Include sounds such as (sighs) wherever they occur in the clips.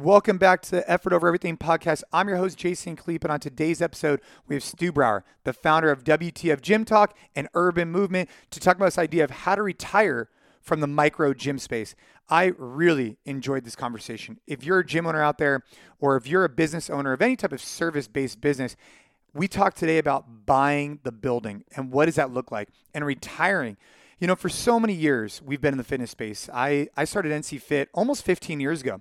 Welcome back to the Effort Over Everything podcast. I'm your host, Jason Khalipa, and on today's episode, we have Stu Brauer, the founder of WTF Gym Talk and Urban Movement, to talk about this idea of how to retire from the micro gym space. I really enjoyed this conversation. If you're a gym owner out there, or if you're a business owner of any type of service based business, we talked today about buying the building and what does that look like and retiring. You know, for so many years, we've been in the fitness space. I, I started NC Fit almost 15 years ago.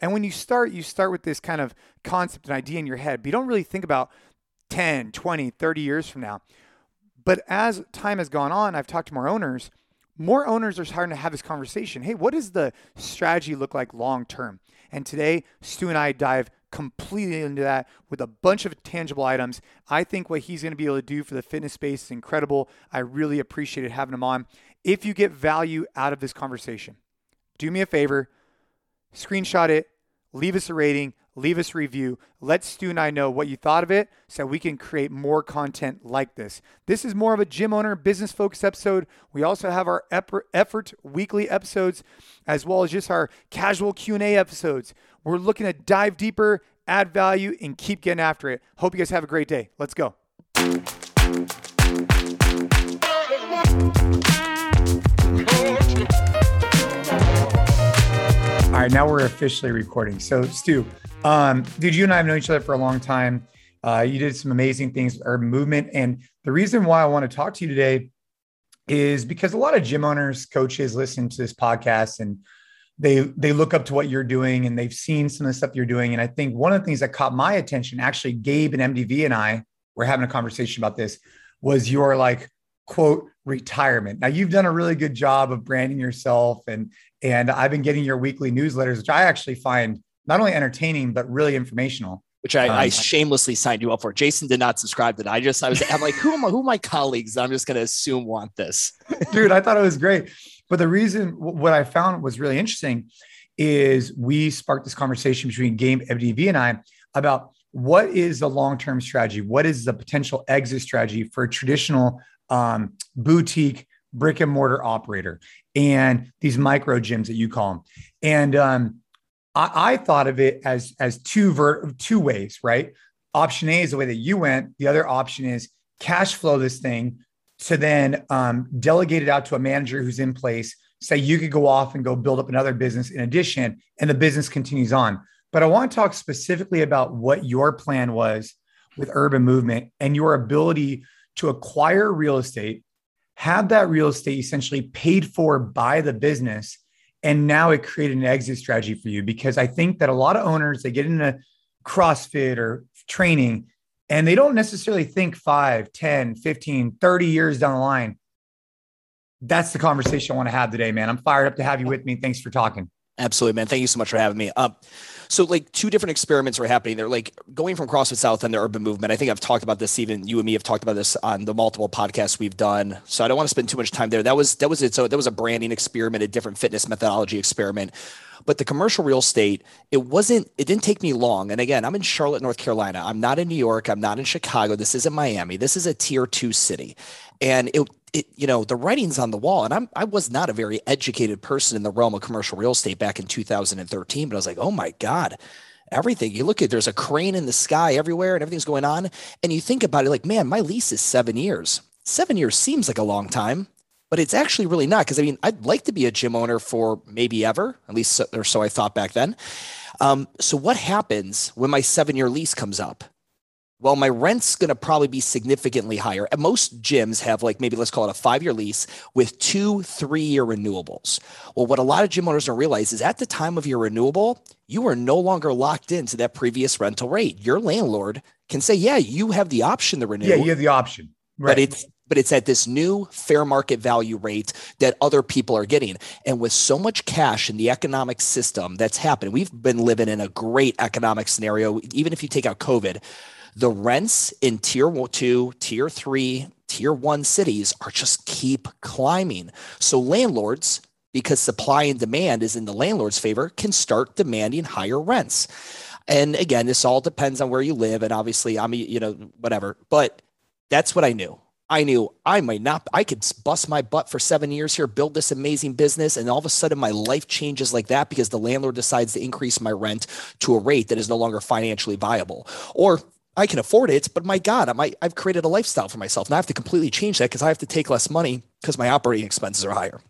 And when you start, you start with this kind of concept and idea in your head, but you don't really think about 10, 20, 30 years from now. But as time has gone on, I've talked to more owners. More owners are starting to have this conversation. Hey, what does the strategy look like long term? And today, Stu and I dive completely into that with a bunch of tangible items. I think what he's going to be able to do for the fitness space is incredible. I really appreciated having him on. If you get value out of this conversation, do me a favor, screenshot it, leave us a rating, leave us a review. Let Stu and I know what you thought of it so we can create more content like this. This is more of a gym owner business focused episode. We also have our effort weekly episodes as well as just our casual Q&A episodes. We're looking to dive deeper, add value and keep getting after it. Hope you guys have a great day. Let's go. All right, now we're officially recording. So, Stu, um, dude, you and I have known each other for a long time. Uh, you did some amazing things with Urban Movement, and the reason why I want to talk to you today is because a lot of gym owners, coaches listen to this podcast and they they look up to what you're doing and they've seen some of the stuff you're doing. And I think one of the things that caught my attention, actually, Gabe and MDV and I were having a conversation about this, was your like quote retirement. Now you've done a really good job of branding yourself and and I've been getting your weekly newsletters, which I actually find not only entertaining but really informational. Which I, um, I shamelessly signed you up for. Jason did not subscribe to that. I just I was I'm like, who am I, who are my colleagues? I'm just gonna assume want this. (laughs) Dude, I thought it was great. But the reason what I found was really interesting is we sparked this conversation between Gabe MDV and I about what is the long-term strategy? What is the potential exit strategy for traditional um, boutique brick and mortar operator and these micro gyms that you call them. And um, I, I, thought of it as as two ver- two ways, right? Option A is the way that you went. The other option is cash flow this thing to then um, delegate it out to a manager who's in place. Say you could go off and go build up another business in addition, and the business continues on. But I want to talk specifically about what your plan was with urban movement and your ability to acquire real estate, have that real estate essentially paid for by the business. And now it created an exit strategy for you because I think that a lot of owners, they get into CrossFit or training and they don't necessarily think 5, 10, 15, 30 years down the line. That's the conversation I want to have today, man. I'm fired up to have you with me. Thanks for talking. Absolutely, man. Thank you so much for having me. Uh, so, like, two different experiments are happening They're Like going from CrossFit South and the urban movement. I think I've talked about this. Even you and me have talked about this on the multiple podcasts we've done. So I don't want to spend too much time there. That was that was it. So that was a branding experiment, a different fitness methodology experiment. But the commercial real estate, it wasn't. It didn't take me long. And again, I'm in Charlotte, North Carolina. I'm not in New York. I'm not in Chicago. This isn't Miami. This is a tier two city, and it it, you know, the writing's on the wall. And I'm, I was not a very educated person in the realm of commercial real estate back in 2013, but I was like, oh my God, everything you look at, there's a crane in the sky everywhere and everything's going on. And you think about it like, man, my lease is seven years. Seven years seems like a long time, but it's actually really not. Cause I mean, I'd like to be a gym owner for maybe ever, at least, or so I thought back then. Um, so what happens when my seven year lease comes up? well, my rent's going to probably be significantly higher. And most gyms have like maybe let's call it a five year lease with two, three year renewables. Well, what a lot of gym owners don't realize is at the time of your renewable, you are no longer locked into that previous rental rate. Your landlord can say, yeah, you have the option to renew. Yeah, you have the option. Right. But it's but it's at this new fair market value rate that other people are getting. And with so much cash in the economic system that's happened, we've been living in a great economic scenario, even if you take out COVID the rents in tier two, tier three, tier one cities are just keep climbing. So landlords, because supply and demand is in the landlord's favor, can start demanding higher rents. And again, this all depends on where you live. And obviously, I'm, you know, whatever. But that's what I knew. I knew I might not, I could bust my butt for seven years here, build this amazing business. And all of a sudden my life changes like that because the landlord decides to increase my rent to a rate that is no longer financially viable. Or I can afford it, but my God, I I've created a lifestyle for myself. Now I have to completely change that because I have to take less money because my operating expenses are higher.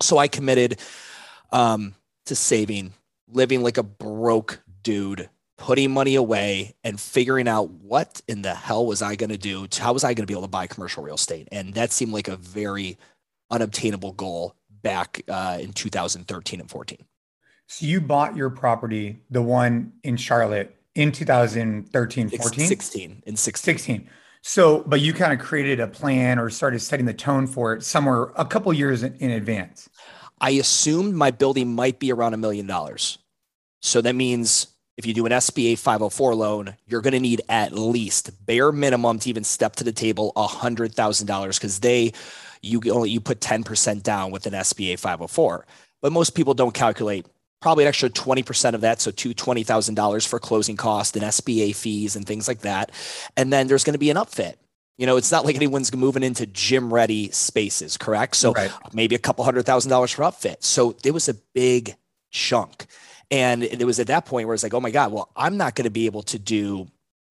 So I committed um, to saving, living like a broke dude, putting money away and figuring out what in the hell was I going to do? How was I going to be able to buy commercial real estate? And that seemed like a very unobtainable goal back uh, in 2013 and 14. So you bought your property, the one in Charlotte in 2013, 14? 16 in 16. 16. So, but you kind of created a plan or started setting the tone for it somewhere a couple years in, in advance. I assumed my building might be around a million dollars. So that means if you do an SBA 504 loan, you're going to need at least bare minimum to even step to the table $100,000 because they, you only, you put 10% down with an SBA 504. But most people don't calculate probably an extra 20% of that. So two $20,000 for closing costs and SBA fees and things like that. And then there's going to be an upfit. You know, it's not like anyone's moving into gym ready spaces, correct? So right. maybe a couple hundred thousand dollars for upfit. So it was a big chunk. And it was at that point where it's like, oh my God, well, I'm not going to be able to do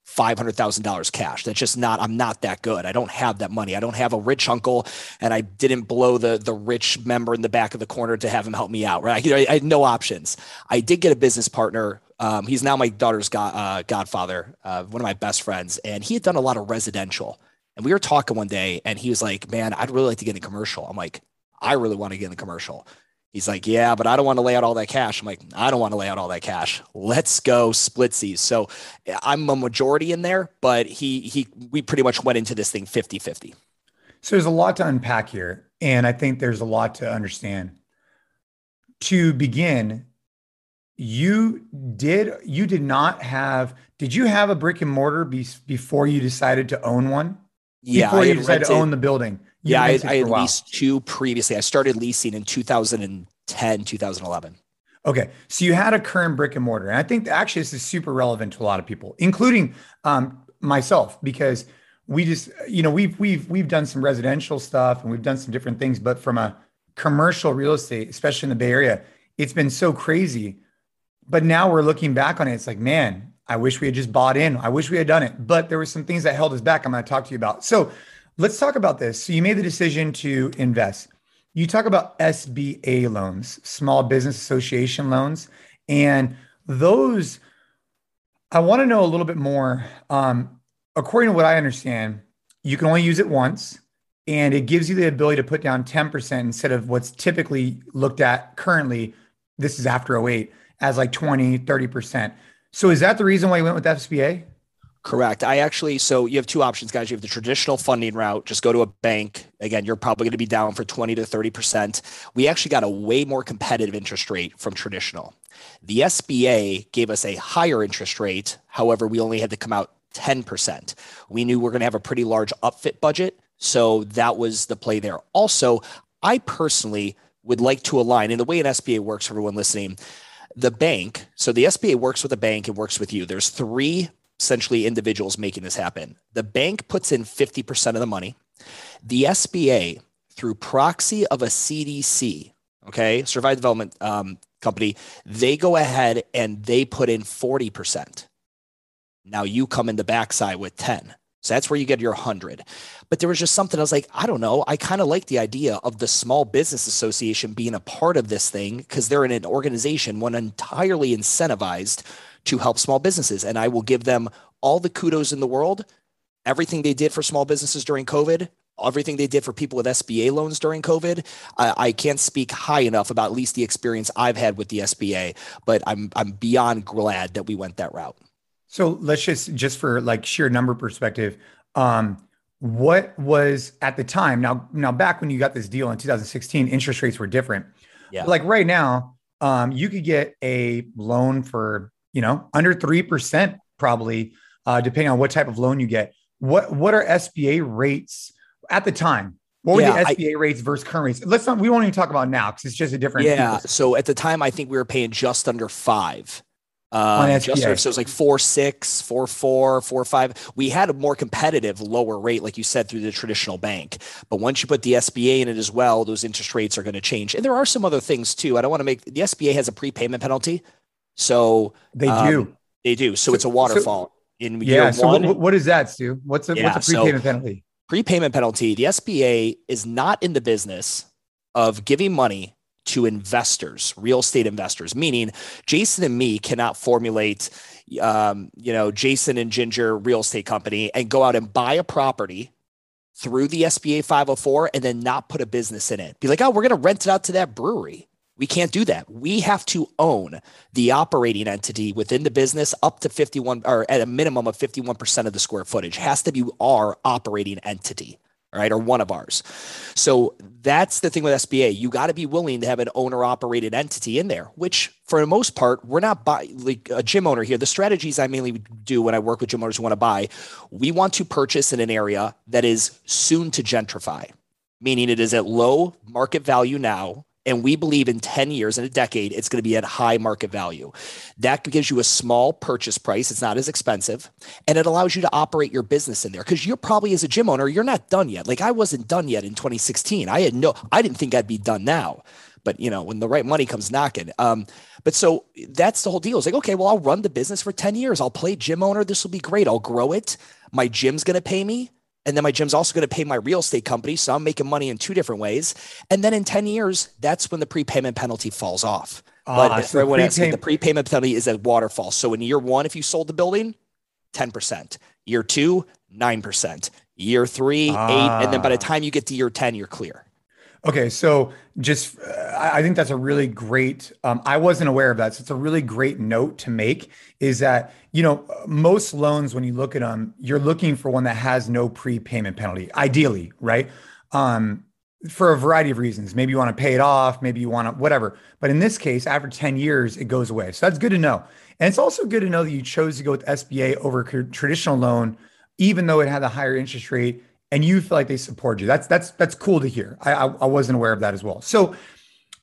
$500,000 cash. That's just not, I'm not that good. I don't have that money. I don't have a rich uncle and I didn't blow the, the rich member in the back of the corner to have him help me out. Right. I, I had no options. I did get a business partner. Um, he's now my daughter's uh, godfather, uh, one of my best friends. And he had done a lot of residential and we were talking one day and he was like, man, I'd really like to get in commercial. I'm like, I really want to get in commercial. He's like, yeah, but I don't want to lay out all that cash. I'm like, I don't want to lay out all that cash. Let's go splitsies. So I'm a majority in there, but he he we pretty much went into this thing 50-50. So there's a lot to unpack here. And I think there's a lot to understand. To begin, you did you did not have did you have a brick and mortar be, before you decided to own one? Yeah, before you decided rented, to own the building. Yeah, I, I had leased two previously. I started leasing in 2010, 2011. Okay, so you had a current brick and mortar, and I think actually this is super relevant to a lot of people, including um, myself, because we just, you know, we've we've we've done some residential stuff and we've done some different things, but from a commercial real estate, especially in the Bay Area, it's been so crazy. But now we're looking back on it, it's like, man, I wish we had just bought in. I wish we had done it, but there were some things that held us back. I'm going to talk to you about. So Let's talk about this. So you made the decision to invest. You talk about SBA loans, Small Business Association loans, and those. I want to know a little bit more. Um, according to what I understand, you can only use it once, and it gives you the ability to put down 10% instead of what's typically looked at currently. This is after 08 as like 20, 30%. So is that the reason why you went with SBA? Correct. I actually, so you have two options, guys. You have the traditional funding route, just go to a bank. Again, you're probably going to be down for 20 to 30%. We actually got a way more competitive interest rate from traditional. The SBA gave us a higher interest rate. However, we only had to come out 10%. We knew we are going to have a pretty large upfit budget. So that was the play there. Also, I personally would like to align in the way an SBA works for everyone listening. The bank, so the SBA works with a bank and works with you. There's three essentially individuals making this happen. The bank puts in 50% of the money. The SBA, through proxy of a CDC, okay, Certified Development um, Company, they go ahead and they put in 40%. Now you come in the backside with 10. So that's where you get your 100. But there was just something I was like, I don't know. I kind of like the idea of the Small Business Association being a part of this thing because they're in an organization, one entirely incentivized to help small businesses. And I will give them all the kudos in the world. Everything they did for small businesses during COVID, everything they did for people with SBA loans during COVID. I, I, can't speak high enough about at least the experience I've had with the SBA, but I'm I'm beyond glad that we went that route. So let's just just for like sheer number perspective, um, what was at the time now now back when you got this deal in 2016, interest rates were different. Yeah. Like right now, um, you could get a loan for you know, under 3% probably, uh, depending on what type of loan you get. What, what are SBA rates at the time? What were yeah, the SBA I, rates versus current rates? Let's not, we won't even talk about now because it's just a different. Yeah. So at the time, I think we were paying just under five. Um, just so it was like four six, four four, four five. We had a more competitive, lower rate, like you said, through the traditional bank. But once you put the SBA in it as well, those interest rates are going to change. And there are some other things too. I don't want to make the SBA has a prepayment penalty, so they um, do. They do. So, so it's a waterfall. So, in yeah. so one, what, what is that, Stu? What's a yeah, what's a prepayment so penalty? Prepayment penalty. The SBA is not in the business of giving money to investors, real estate investors, meaning Jason and me cannot formulate, um, you know, Jason and Ginger real estate company and go out and buy a property through the SBA 504 and then not put a business in it. Be like, oh, we're going to rent it out to that brewery. We can't do that. We have to own the operating entity within the business up to 51 or at a minimum of 51% of the square footage has to be our operating entity right? Or one of ours. So that's the thing with SBA. You got to be willing to have an owner operated entity in there, which for the most part, we're not buy like a gym owner here. The strategies I mainly do when I work with gym owners who want to buy, we want to purchase in an area that is soon to gentrify, meaning it is at low market value now and we believe in 10 years, in a decade, it's going to be at high market value. That gives you a small purchase price. It's not as expensive. And it allows you to operate your business in there because you're probably, as a gym owner, you're not done yet. Like I wasn't done yet in 2016. I had no, I didn't think I'd be done now. But you know, when the right money comes knocking. Um, but so that's the whole deal. It's like, okay, well, I'll run the business for 10 years. I'll play gym owner. This will be great. I'll grow it. My gym's going to pay me and then my gym's also going to pay my real estate company. So I'm making money in two different ways. And then in 10 years, that's when the prepayment penalty falls off. Uh, but so everyone prepay- the prepayment penalty is a waterfall. So in year one, if you sold the building, 10%. Year two, 9%. Year three, uh, eight. And then by the ah. time you get to year 10, you're clear. Okay, so just uh, I think that's a really great. Um, I wasn't aware of that, so it's a really great note to make. Is that you know most loans when you look at them, you're looking for one that has no prepayment penalty, ideally, right? Um, for a variety of reasons. Maybe you want to pay it off, maybe you want to whatever. But in this case, after 10 years, it goes away. So that's good to know. And it's also good to know that you chose to go with SBA over traditional loan, even though it had a higher interest rate and you feel like they support you. That's that's that's cool to hear. I I, I wasn't aware of that as well. So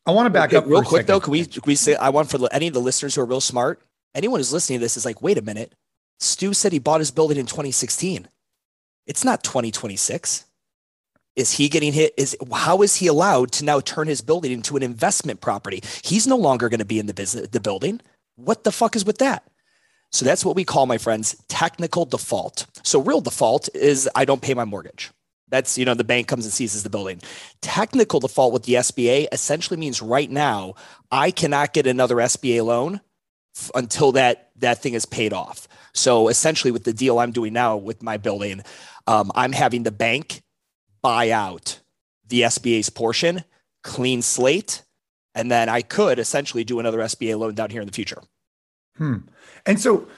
I want to back okay, up real quick though. Can we can we say I want for any of the listeners who are real smart? Anyone who's listening to this is like, wait a minute. Stu said he bought his building in 2016. It's not 2026. Is he getting hit? Is how is he allowed to now turn his building into an investment property? He's no longer going to be in the business, the building. What the fuck is with that? So that's what we call, my friends, technical default. So real default is I don't pay my mortgage. That's, you know, the bank comes and seizes the building. Technical default with the SBA essentially means right now, I cannot get another SBA loan f- until that, that thing is paid off. So essentially, with the deal I'm doing now with my building, um, I'm having the bank buy out the SBA's portion, clean slate, and then I could essentially do another SBA loan down here in the future. Hmm. And so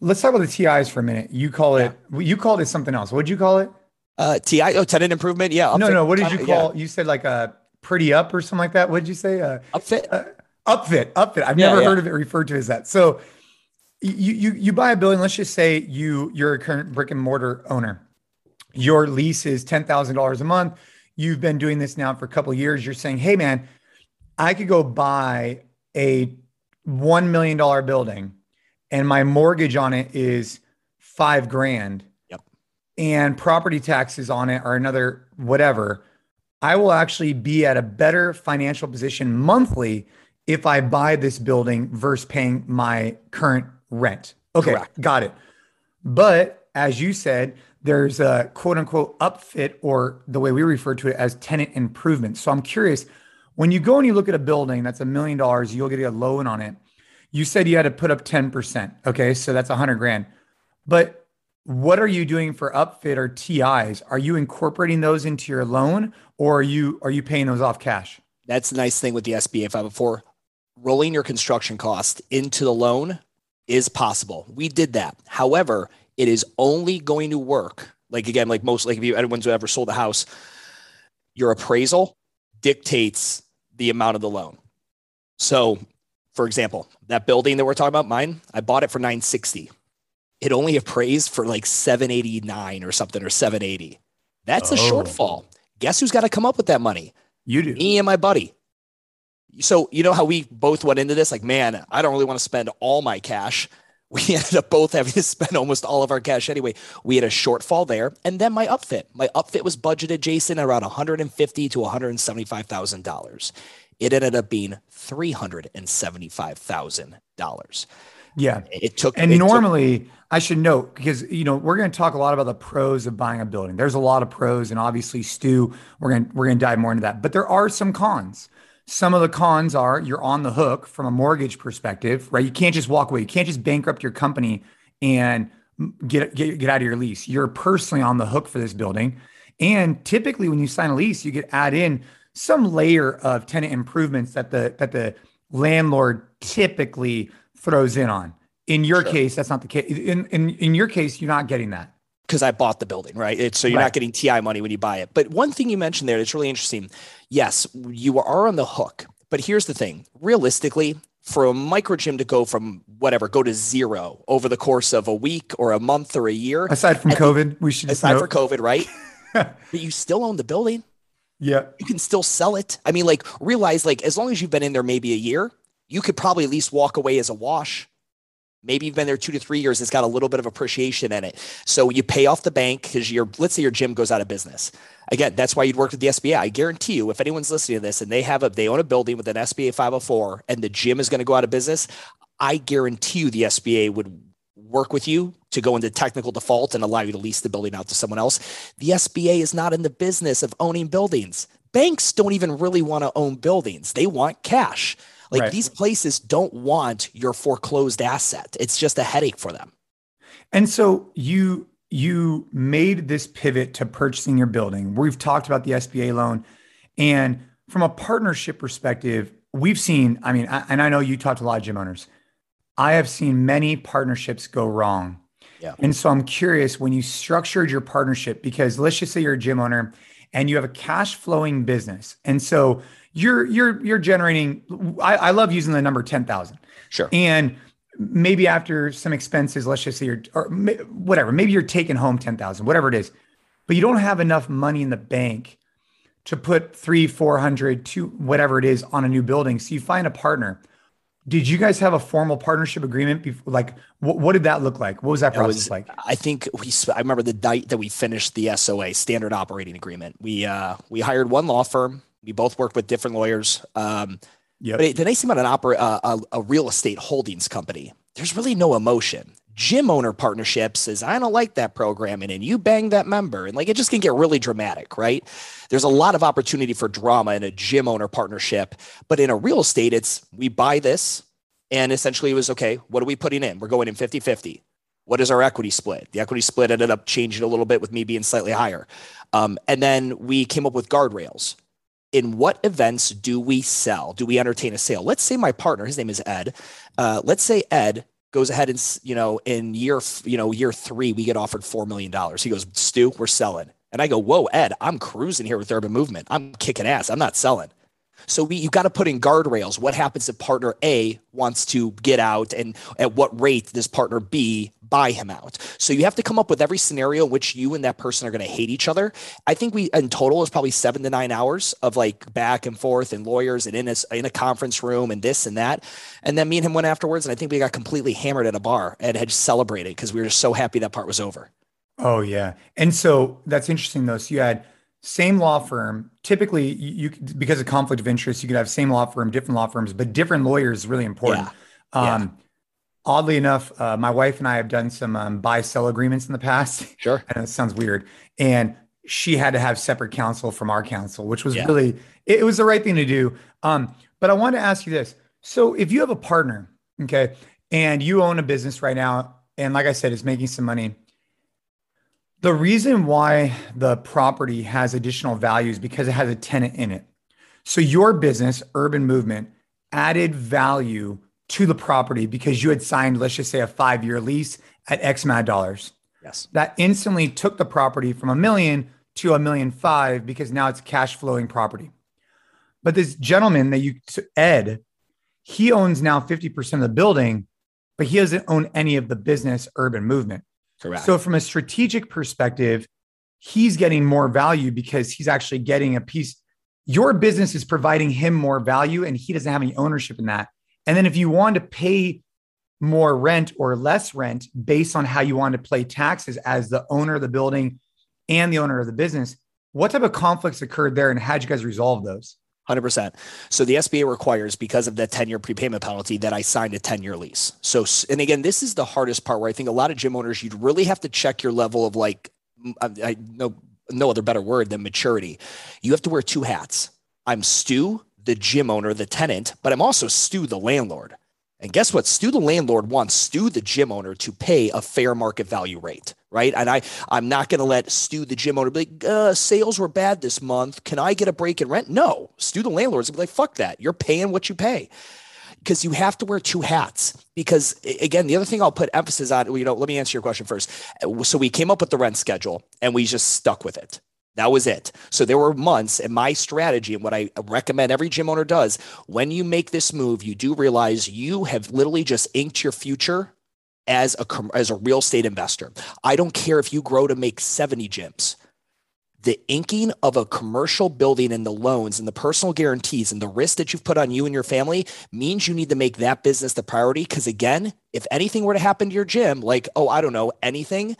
let's talk about the TIs for a minute. You call it, yeah. you called it something else. What did you call it? Uh, TI, oh, tenant improvement. Yeah. No, no. What did you call, yeah. you said like a pretty up or something like that. What did you say? Uh, upfit. Uh, upfit, upfit. I've yeah, never heard of it referred to as that. So you, you, you buy a building. Let's just say you, you're a current brick and mortar owner. Your lease is $10,000 a month. You've been doing this now for a couple years. You're saying, Hey man, I could go buy a $1 million building and my mortgage on it is five grand. Yep. And property taxes on it are another whatever. I will actually be at a better financial position monthly if I buy this building versus paying my current rent. Okay, Correct. got it. But as you said, there's a quote unquote upfit, or the way we refer to it as tenant improvement. So I'm curious when you go and you look at a building that's a million dollars, you'll get a loan on it. You said you had to put up 10%. Okay. So that's a hundred grand. But what are you doing for upfit or TIs? Are you incorporating those into your loan or are you are you paying those off cash? That's the nice thing with the SBA 504. Rolling your construction cost into the loan is possible. We did that. However, it is only going to work. Like again, like most like if you anyone's ever sold a house, your appraisal dictates the amount of the loan. So for example, that building that we're talking about, mine, I bought it for 960. It only appraised for like 789 or something or 780. That's oh. a shortfall. Guess who's got to come up with that money? You do. Me and my buddy. So you know how we both went into this like, man, I don't really want to spend all my cash. (laughs) We ended up both having to spend almost all of our cash anyway. We had a shortfall there, and then my upfit. My upfit was budgeted, Jason, around 150 to 175 thousand dollars. It ended up being three hundred and seventy-five thousand dollars. Yeah, it took. And it normally, took, I should note because you know we're going to talk a lot about the pros of buying a building. There's a lot of pros, and obviously, Stu, we're going we're going to dive more into that. But there are some cons. Some of the cons are you're on the hook from a mortgage perspective, right? You can't just walk away. You can't just bankrupt your company and get get get out of your lease. You're personally on the hook for this building. And typically, when you sign a lease, you get add in some layer of tenant improvements that the that the landlord typically throws in on. In your sure. case, that's not the case. In, in in your case, you're not getting that because I bought the building, right? It's, so you're right. not getting TI money when you buy it. But one thing you mentioned there that's really interesting. Yes, you are on the hook. But here's the thing: realistically, for a micro gym to go from whatever go to zero over the course of a week or a month or a year, aside from COVID, we should aside for COVID, right? (laughs) but you still own the building. Yeah, you can still sell it. I mean, like realize like as long as you've been in there maybe a year, you could probably at least walk away as a wash. Maybe you've been there two to three years. It's got a little bit of appreciation in it. So you pay off the bank because your let's say your gym goes out of business. Again, that's why you'd work with the SBA. I guarantee you, if anyone's listening to this and they have a they own a building with an SBA 504 and the gym is going to go out of business, I guarantee you the SBA would work with you to go into technical default and allow you to lease the building out to someone else. The SBA is not in the business of owning buildings. Banks don't even really want to own buildings. They want cash. Like right. these places don't want your foreclosed asset. It's just a headache for them. And so you you made this pivot to purchasing your building. We've talked about the SBA loan and from a partnership perspective, we've seen, I mean, I, and I know you talked to a lot of gym owners. I have seen many partnerships go wrong. Yeah. And so I'm curious when you structured your partnership because let's just say you're a gym owner and you have a cash flowing business. And so you're you're you're generating I, I love using the number 10,000. Sure. And maybe after some expenses, let's just say you're or whatever, maybe you're taking home 10,000, whatever it is. But you don't have enough money in the bank to put three, 400, two, whatever it is on a new building. So you find a partner. Did you guys have a formal partnership agreement? Before, like, what, what did that look like? What was that process was, like? I think we. I remember the night that we finished the SOA standard operating agreement. We uh, we hired one law firm we both worked with different lawyers. Um, yep. But it, the nice thing about an opera, uh, a, a real estate holdings company, there's really no emotion. Gym owner partnerships is I don't like that programming and you bang that member and like it just can get really dramatic, right? There's a lot of opportunity for drama in a gym owner partnership, but in a real estate, it's we buy this and essentially it was okay, what are we putting in? We're going in 50 50. What is our equity split? The equity split ended up changing a little bit with me being slightly higher. Um, and then we came up with guardrails in what events do we sell? Do we entertain a sale? Let's say my partner, his name is Ed. Uh, let's say Ed goes ahead and you know in year you know year three we get offered four million dollars. He goes, Stu, we're selling, and I go, Whoa, Ed, I'm cruising here with Urban Movement. I'm kicking ass. I'm not selling. So we, you got to put in guardrails. What happens if partner A wants to get out, and at what rate does partner B buy him out. So you have to come up with every scenario in which you and that person are going to hate each other. I think we in total is probably seven to nine hours of like back and forth and lawyers and in a, in a conference room and this and that. And then me and him went afterwards. And I think we got completely hammered at a bar and had celebrated because we were just so happy that part was over. Oh yeah. And so that's interesting though. So you had same law firm. Typically you, because of conflict of interest, you could have same law firm, different law firms, but different lawyers is really important. Yeah. Um, yeah oddly enough, uh, my wife and I have done some um, buy sell agreements in the past. Sure. (laughs) and it sounds weird. And she had to have separate counsel from our counsel, which was yeah. really, it, it, was the right thing to do. Um, but I want to ask you this. So if you have a partner, okay, and you own a business right now, and like I said, it's making some money. The reason why the property has additional value is because it has a tenant in it. So your business, Urban Movement, added value to the property because you had signed, let's just say, a five year lease at X amount of dollars. Yes. That instantly took the property from a million to a million five because now it's cash flowing property. But this gentleman that you, Ed, he owns now 50% of the building, but he doesn't own any of the business urban movement. Correct. So, from a strategic perspective, he's getting more value because he's actually getting a piece your business is providing him more value and he doesn't have any ownership in that. And then if you want to pay more rent or less rent based on how you want to play taxes as the owner of the building and the owner of the business, what type of conflicts occurred there and how did you guys resolve those? 100%. So the SBA requires, because of that 10 year prepayment penalty, that I signed a 10 year lease. So, and again, this is the hardest part where I think a lot of gym owners, you'd really have to check your level of like, I, I know no other better word than maturity. You have to wear two hats. I'm Stu, the gym owner, the tenant, but I'm also Stu, the landlord. And guess what? Stu, the landlord, wants Stu, the gym owner, to pay a fair market value rate, right? And I, I'm not going to let Stu, the gym owner, be like, uh, sales were bad this month. Can I get a break in rent? No. Stu, the landlord's be like, fuck that. You're paying what you pay because you have to wear two hats. Because again, the other thing I'll put emphasis on, you know, let me answer your question first. So we came up with the rent schedule and we just stuck with it. That was it. So there were months, and my strategy and what I recommend every gym owner does when you make this move, you do realize you have literally just inked your future as a as a real estate investor. I don't care if you grow to make 70 gyms. The inking of a commercial building and the loans and the personal guarantees and the risk that you've put on you and your family means you need to make that business the priority. Because again, if anything were to happen to your gym, like, oh, I don't know, anything,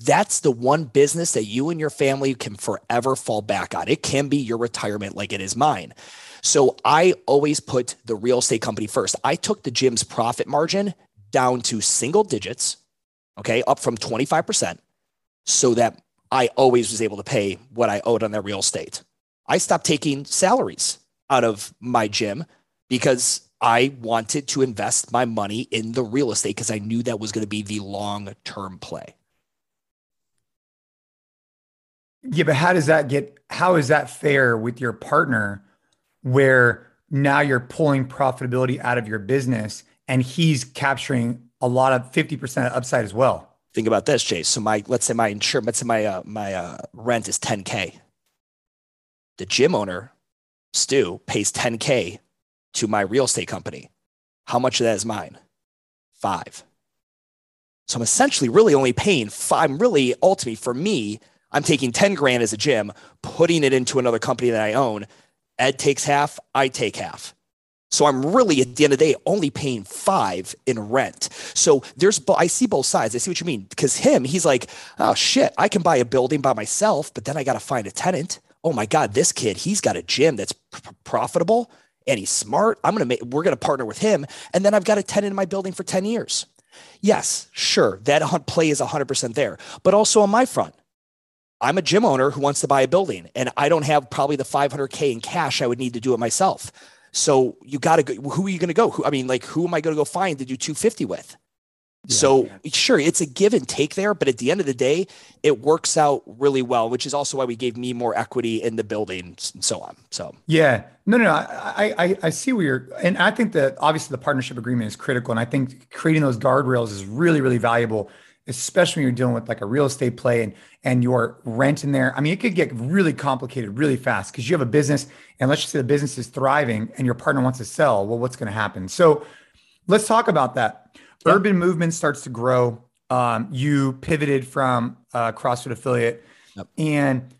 that's the one business that you and your family can forever fall back on. It can be your retirement like it is mine. So I always put the real estate company first. I took the gym's profit margin down to single digits, okay, up from 25%, so that I always was able to pay what I owed on that real estate. I stopped taking salaries out of my gym because I wanted to invest my money in the real estate because I knew that was going to be the long term play. Yeah, but how does that get how is that fair with your partner where now you're pulling profitability out of your business and he's capturing a lot of 50% of upside as well? Think about this, Chase. So my let's say my insurance, let's say my uh, my uh, rent is 10k. The gym owner, Stu, pays 10k to my real estate company. How much of that is mine? Five. So I'm essentially really only paying five. I'm really ultimately for me I'm taking 10 grand as a gym, putting it into another company that I own. Ed takes half, I take half. So I'm really at the end of the day only paying five in rent. So there's I see both sides. I see what you mean because him he's like, oh shit, I can buy a building by myself, but then I got to find a tenant. Oh my god, this kid he's got a gym that's profitable and he's smart. I'm gonna make we're gonna partner with him, and then I've got a tenant in my building for ten years. Yes, sure, that play is 100% there, but also on my front. I'm a gym owner who wants to buy a building and I don't have probably the 500K in cash I would need to do it myself. So you got to go. Who are you going to go? Who, I mean, like, who am I going to go find to do 250 with? Yeah, so yeah. sure, it's a give and take there, but at the end of the day, it works out really well, which is also why we gave me more equity in the building and so on. So yeah, no, no, no I, I, I see where you're, and I think that obviously the partnership agreement is critical, and I think creating those guardrails is really, really valuable especially when you're dealing with like a real estate play and and your rent in there. I mean, it could get really complicated really fast because you have a business and let's just say the business is thriving and your partner wants to sell. Well, what's going to happen? So let's talk about that. Yep. Urban movement starts to grow. Um, you pivoted from a CrossFit affiliate yep. and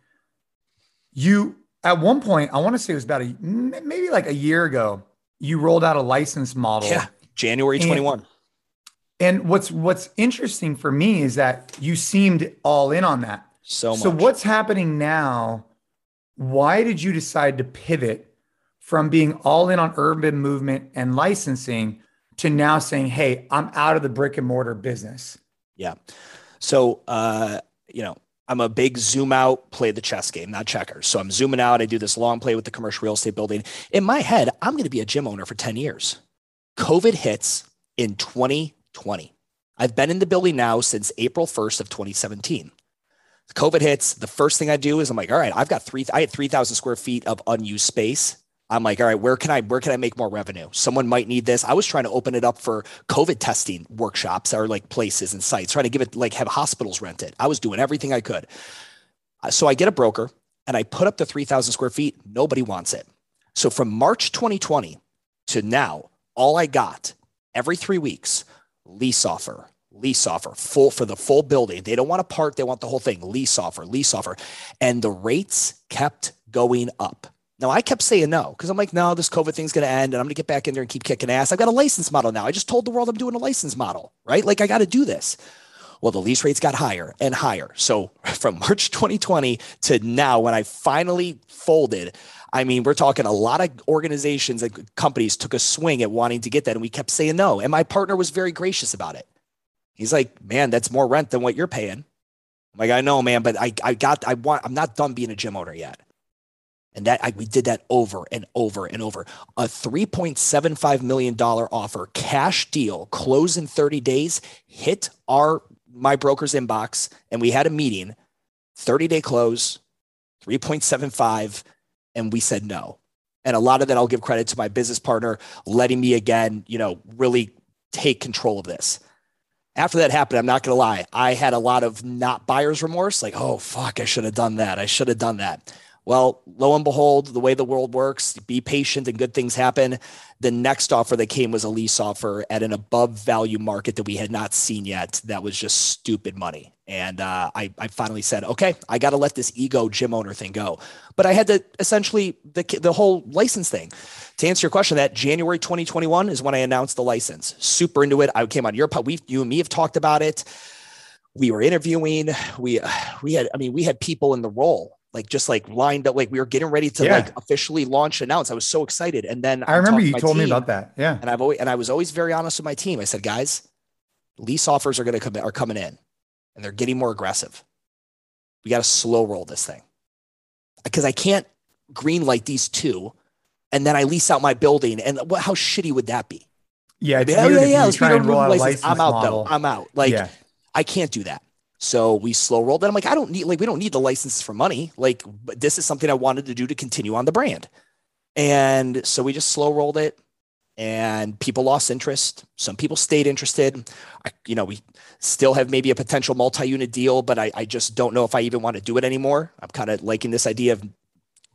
you at one point, I want to say it was about a maybe like a year ago, you rolled out a license model. Yeah, January 21. And, and what's what's interesting for me is that you seemed all in on that. So much. So what's happening now? Why did you decide to pivot from being all in on urban movement and licensing to now saying, "Hey, I'm out of the brick and mortar business"? Yeah. So, uh, you know, I'm a big zoom out, play the chess game, not checkers. So I'm zooming out. I do this long play with the commercial real estate building. In my head, I'm going to be a gym owner for 10 years. COVID hits in 20 20. I've been in the building now since April 1st of 2017. COVID hits. The first thing I do is I'm like, all right, I've got three, I had 3,000 square feet of unused space. I'm like, all right, where can I, where can I make more revenue? Someone might need this. I was trying to open it up for COVID testing workshops or like places and sites, trying to give it like have hospitals rent it. I was doing everything I could. Uh, so I get a broker and I put up the 3,000 square feet. Nobody wants it. So from March 2020 to now, all I got every three weeks lease offer, lease offer, full for the full building. They don't want a part, they want the whole thing, lease offer, lease offer. And the rates kept going up. Now I kept saying no because I'm like, no, this COVID thing's going to end and I'm going to get back in there and keep kicking ass. I've got a license model now. I just told the world I'm doing a license model, right? Like I got to do this. Well, the lease rates got higher and higher. So (laughs) from March 2020 to now, when I finally folded, I mean, we're talking a lot of organizations and companies took a swing at wanting to get that, and we kept saying no. And my partner was very gracious about it. He's like, "Man, that's more rent than what you're paying." I'm like, "I know, man, but I, I got, I want, I'm not done being a gym owner yet." And that I, we did that over and over and over. A $3.75 million offer, cash deal, close in 30 days, hit our my broker's inbox, and we had a meeting, 30 day close, 3.75 and we said no. And a lot of that I'll give credit to my business partner letting me again, you know, really take control of this. After that happened, I'm not going to lie, I had a lot of not buyer's remorse like, oh, fuck, I should have done that. I should have done that. Well, lo and behold, the way the world works, be patient and good things happen. The next offer that came was a lease offer at an above value market that we had not seen yet. That was just stupid money. And uh, I, I finally said, okay, I got to let this ego gym owner thing go. But I had to essentially the, the whole license thing. To answer your question, that January 2021 is when I announced the license. Super into it. I came on your pod. We, you and me have talked about it. We were interviewing. We, we had, I mean, we had people in the role like just like lined up, like we were getting ready to yeah. like officially launch announce. I was so excited. And then I, I remember you to told team, me about that. Yeah. And I've always, and I was always very honest with my team. I said, guys, lease offers are going to come, are coming in and they're getting more aggressive. We got to slow roll this thing uh, because I can't green light these two and then I lease out my building. And what, how shitty would that be? Yeah. It's oh, yeah, yeah. Let's try and roll out I'm out model. though. I'm out. Like yeah. I can't do that. So we slow rolled it. I'm like, I don't need like we don't need the licenses for money. Like, this is something I wanted to do to continue on the brand. And so we just slow rolled it and people lost interest. Some people stayed interested. I, you know, we still have maybe a potential multi-unit deal, but I, I just don't know if I even want to do it anymore. I'm kind of liking this idea of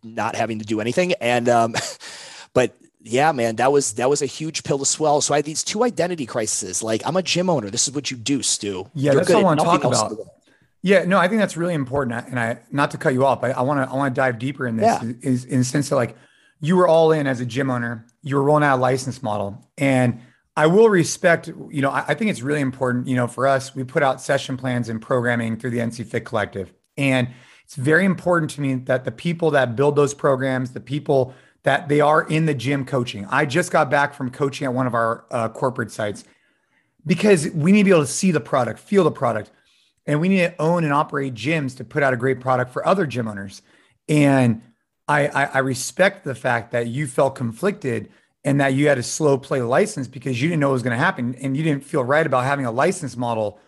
not having to do anything. And um, (laughs) but yeah, man, that was that was a huge pill to swallow. So I had these two identity crises. Like I'm a gym owner. This is what you do, Stu. Yeah, You're that's what I want to talk about. Yeah, no, I think that's really important. Uh, and I not to cut you off, but I want to I want to dive deeper in this. Yeah. Is in the sense that like you were all in as a gym owner. You were rolling out a license model, and I will respect. You know, I, I think it's really important. You know, for us, we put out session plans and programming through the NC Fit Collective, and it's very important to me that the people that build those programs, the people that they are in the gym coaching. I just got back from coaching at one of our uh, corporate sites because we need to be able to see the product, feel the product, and we need to own and operate gyms to put out a great product for other gym owners. And I, I, I respect the fact that you felt conflicted and that you had a slow play license because you didn't know what was going to happen and you didn't feel right about having a license model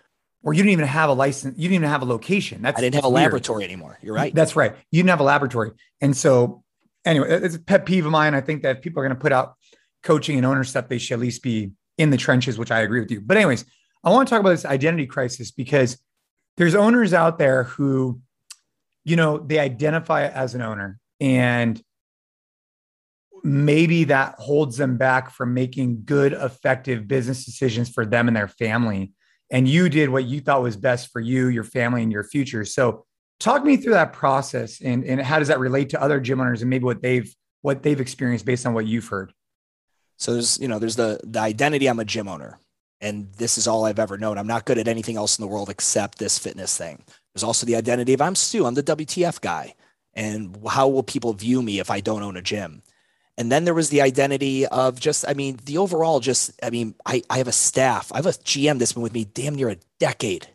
or you didn't even have a license, you didn't even have a location. That's I didn't have a weird. laboratory anymore. You're right. That's right. You didn't have a laboratory. And so anyway, it's a pet peeve of mine. I think that people are going to put out coaching and owner stuff, they should at least be in the trenches, which I agree with you. But anyways, I want to talk about this identity crisis because there's owners out there who, you know, they identify as an owner and maybe that holds them back from making good, effective business decisions for them and their family. And you did what you thought was best for you, your family, and your future. So Talk me through that process and, and how does that relate to other gym owners and maybe what they've what they've experienced based on what you've heard. So there's, you know, there's the the identity I'm a gym owner and this is all I've ever known. I'm not good at anything else in the world except this fitness thing. There's also the identity of I'm Stu, I'm the WTF guy. And how will people view me if I don't own a gym? And then there was the identity of just, I mean, the overall just, I mean, I, I have a staff. I have a GM that's been with me damn near a decade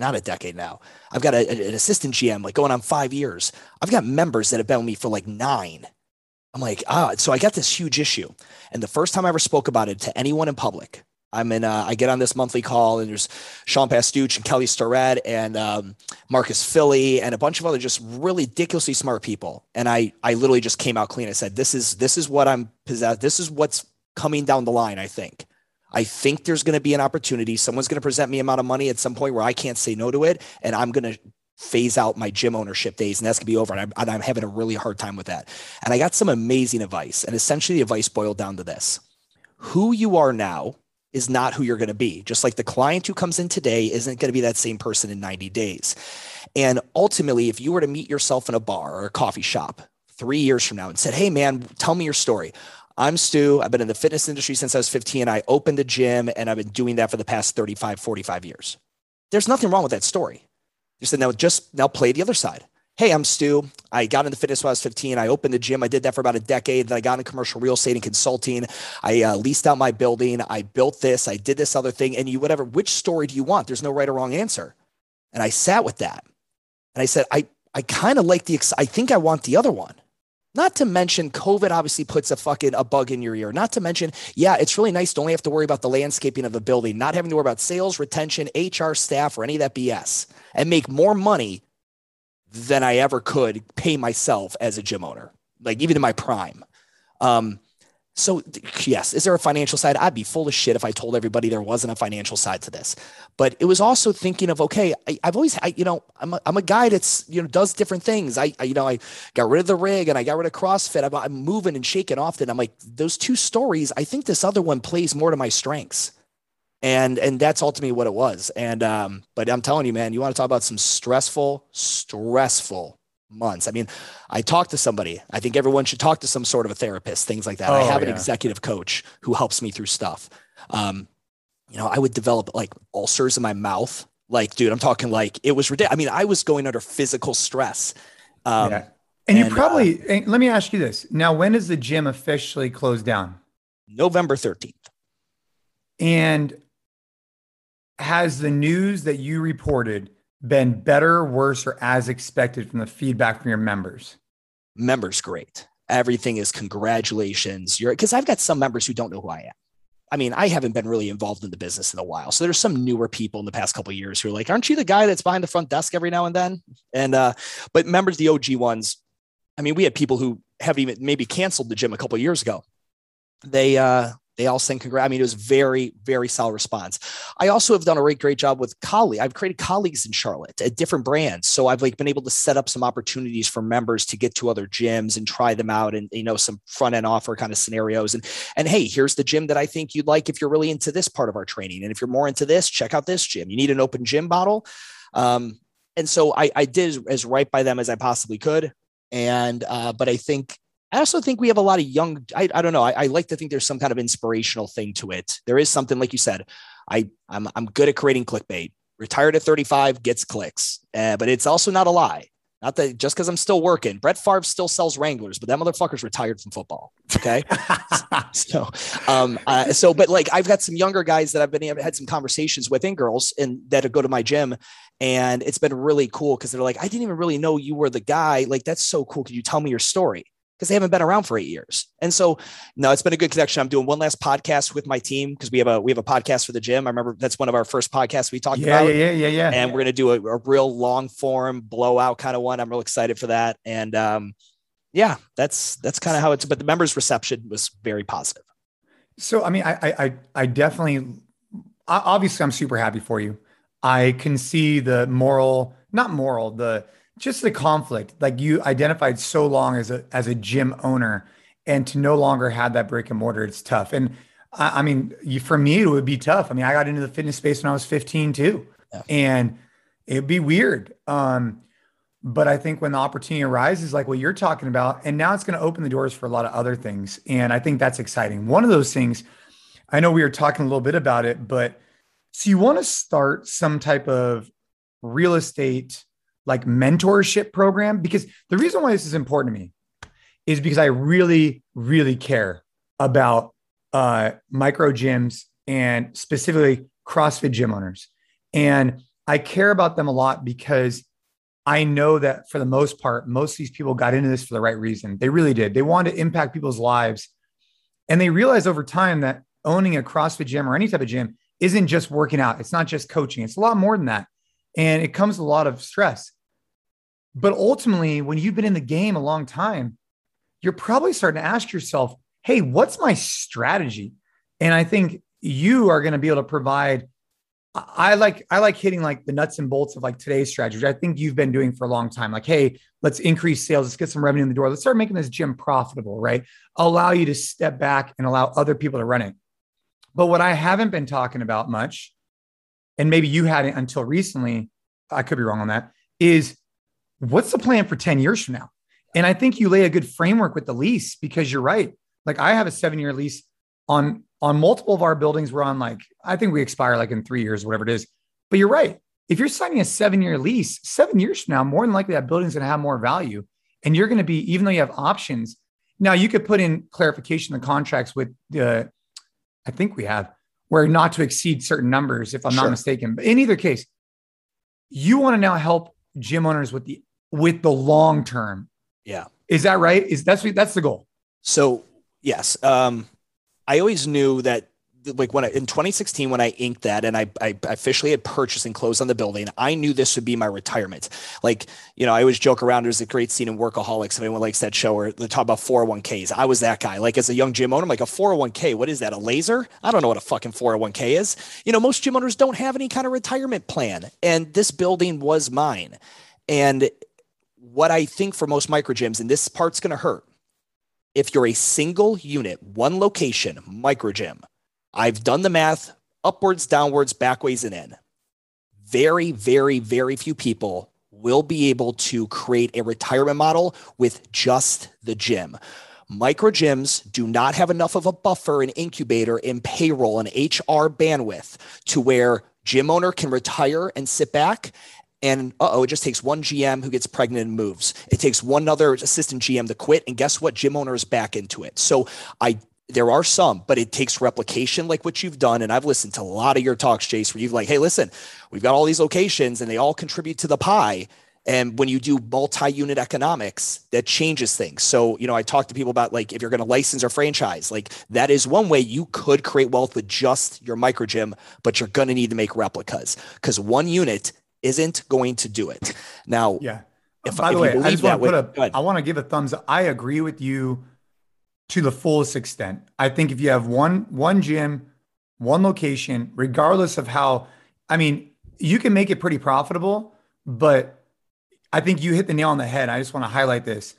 not a decade now. I've got a, an assistant GM like going on five years. I've got members that have been with me for like nine. I'm like, ah, so I got this huge issue. And the first time I ever spoke about it to anyone in public, I'm in, uh, I get on this monthly call and there's Sean Pastuch and Kelly Starrett and um, Marcus Filly and a bunch of other just really ridiculously smart people. And I, I literally just came out clean. I said, this is, this is what I'm possessed. This is what's coming down the line. I think. I think there's going to be an opportunity. Someone's going to present me amount of money at some point where I can't say no to it, and I'm going to phase out my gym ownership days, and that's going to be over. And I'm, and I'm having a really hard time with that. And I got some amazing advice, and essentially the advice boiled down to this: who you are now is not who you're going to be. Just like the client who comes in today isn't going to be that same person in 90 days. And ultimately, if you were to meet yourself in a bar or a coffee shop three years from now and said, Hey, man, tell me your story. I'm Stu. I've been in the fitness industry since I was 15. I opened a gym and I've been doing that for the past 35, 45 years. There's nothing wrong with that story. You said, now just now play the other side. Hey, I'm Stu. I got into fitness when I was 15. I opened a gym. I did that for about a decade. Then I got into commercial real estate and consulting. I uh, leased out my building. I built this. I did this other thing. And you, whatever, which story do you want? There's no right or wrong answer. And I sat with that. And I said, I, I kind of like the, I think I want the other one. Not to mention, COVID obviously puts a fucking a bug in your ear. Not to mention, yeah, it's really nice to only have to worry about the landscaping of the building, not having to worry about sales, retention, HR staff, or any of that BS, and make more money than I ever could pay myself as a gym owner, like even in my prime. Um, so yes, is there a financial side? I'd be full of shit if I told everybody there wasn't a financial side to this. But it was also thinking of okay, I, have always, I, you know, I'm a, I'm a guy that's you know does different things. I, I, you know I got rid of the rig and I got rid of CrossFit. I'm, I'm moving and shaking often. I'm like those two stories. I think this other one plays more to my strengths, and and that's ultimately what it was. And um, but I'm telling you, man, you want to talk about some stressful, stressful months. I mean, I talked to somebody. I think everyone should talk to some sort of a therapist, things like that. Oh, I have yeah. an executive coach who helps me through stuff. Um, you know, I would develop like ulcers in my mouth. Like, dude, I'm talking like it was ridiculous. I mean, I was going under physical stress. Um, yeah. And, and you probably, uh, let me ask you this. Now, when does the gym officially close down? November 13th. And has the news that you reported been better, worse, or as expected from the feedback from your members? Members, great. Everything is congratulations. You're because I've got some members who don't know who I am. I mean, I haven't been really involved in the business in a while. So there's some newer people in the past couple years who are like, aren't you the guy that's behind the front desk every now and then? And uh, but members, the OG ones, I mean, we had people who have even maybe canceled the gym a couple years ago. They uh they all sing congrats. I mean, it was very, very solid response. I also have done a great, great job with colleagues. I've created colleagues in Charlotte at different brands. So I've like been able to set up some opportunities for members to get to other gyms and try them out and you know some front end offer kind of scenarios. And and hey, here's the gym that I think you'd like if you're really into this part of our training. And if you're more into this, check out this gym. You need an open gym bottle. Um, and so I, I did as right by them as I possibly could. And uh, but I think I also think we have a lot of young. I, I don't know. I, I, like to think there's some kind of inspirational thing to it. There is something like you said. I I'm I'm good at creating clickbait. Retired at 35 gets clicks, uh, but it's also not a lie. Not that just because I'm still working, Brett Favre still sells Wranglers, but that motherfucker's retired from football. Okay, (laughs) so, um, uh, so, but like I've got some younger guys that I've been had some conversations with and girls and that go to my gym, and it's been really cool because they're like, I didn't even really know you were the guy. Like that's so cool. Could you tell me your story? Because they haven't been around for eight years. And so, no, it's been a good connection. I'm doing one last podcast with my team because we have a we have a podcast for the gym. I remember that's one of our first podcasts we talked yeah, about. Yeah, yeah, yeah, yeah. And we're gonna do a, a, real long form blowout kind of one. I'm real excited for that. And um, yeah, that's that's kind of how it's. But the members' reception was very positive. So, I mean, I I I definitely, obviously, I'm super happy for you. I can see the moral, not moral, the just the conflict like you identified so long as a as a gym owner and to no longer have that brick and mortar it's tough. And i, I mean you, for me it would be tough. I mean i got into the fitness space when i was 15 too. Yeah. and it'd be weird. Um but i think when the opportunity arises like what you're talking about and now it's going to open the doors for a lot of other things. And i think that's exciting. One of those things i know we were talking a little bit about it but so you want to start some type of real estate like mentorship program because the reason why this is important to me is because I really, really care about uh, micro gyms and specifically CrossFit gym owners. And I care about them a lot because I know that for the most part, most of these people got into this for the right reason. They really did. They wanted to impact people's lives. And they realized over time that owning a CrossFit gym or any type of gym isn't just working out, it's not just coaching, it's a lot more than that. And it comes a lot of stress. But ultimately, when you've been in the game a long time, you're probably starting to ask yourself, hey, what's my strategy? And I think you are going to be able to provide. I like I like hitting like the nuts and bolts of like today's strategy. I think you've been doing for a long time. Like, hey, let's increase sales. Let's get some revenue in the door. Let's start making this gym profitable, right? Allow you to step back and allow other people to run it. But what I haven't been talking about much, and maybe you hadn't until recently, I could be wrong on that, is what's the plan for 10 years from now? And I think you lay a good framework with the lease because you're right. Like I have a seven year lease on on multiple of our buildings. We're on like I think we expire like in three years, whatever it is. But you're right. If you're signing a seven year lease, seven years from now, more than likely that building's to have more value, and you're to be even though you have options. Now you could put in clarification in the contracts with the. I think we have where not to exceed certain numbers, if I'm sure. not mistaken. But in either case, you want to now help gym owners with the with the long term. Yeah. Is that right? Is that's that's the goal? So yes, um, I always knew that like when I, in 2016 when I inked that and I, I officially had purchased and closed on the building, I knew this would be my retirement. Like you know, I always joke around. There's a great scene in Workaholics. If anyone likes that show, or they talk about 401ks. I was that guy. Like as a young gym owner, I'm like a 401k. What is that? A laser? I don't know what a fucking 401k is. You know, most gym owners don't have any kind of retirement plan, and this building was mine. And what I think for most micro gyms, and this part's going to hurt if you're a single unit, one location micro gym, I've done the math upwards, downwards, backways, and in. Very, very, very few people will be able to create a retirement model with just the gym. Micro gyms do not have enough of a buffer and incubator in payroll and HR bandwidth to where gym owner can retire and sit back and uh oh, it just takes one GM who gets pregnant and moves. It takes one other assistant GM to quit. And guess what? Gym owner is back into it. So I there are some, but it takes replication like what you've done. And I've listened to a lot of your talks, Jace, where you've like, hey, listen, we've got all these locations and they all contribute to the pie. And when you do multi-unit economics, that changes things. So, you know, I talk to people about like if you're going to license or franchise, like that is one way you could create wealth with just your micro gym, but you're going to need to make replicas because one unit isn't going to do it. Now, yeah. If, By the way, I just want to put way, a, I want to give a thumbs up. I agree with you to the fullest extent. I think if you have one one gym, one location, regardless of how, I mean, you can make it pretty profitable, but I think you hit the nail on the head. I just want to highlight this.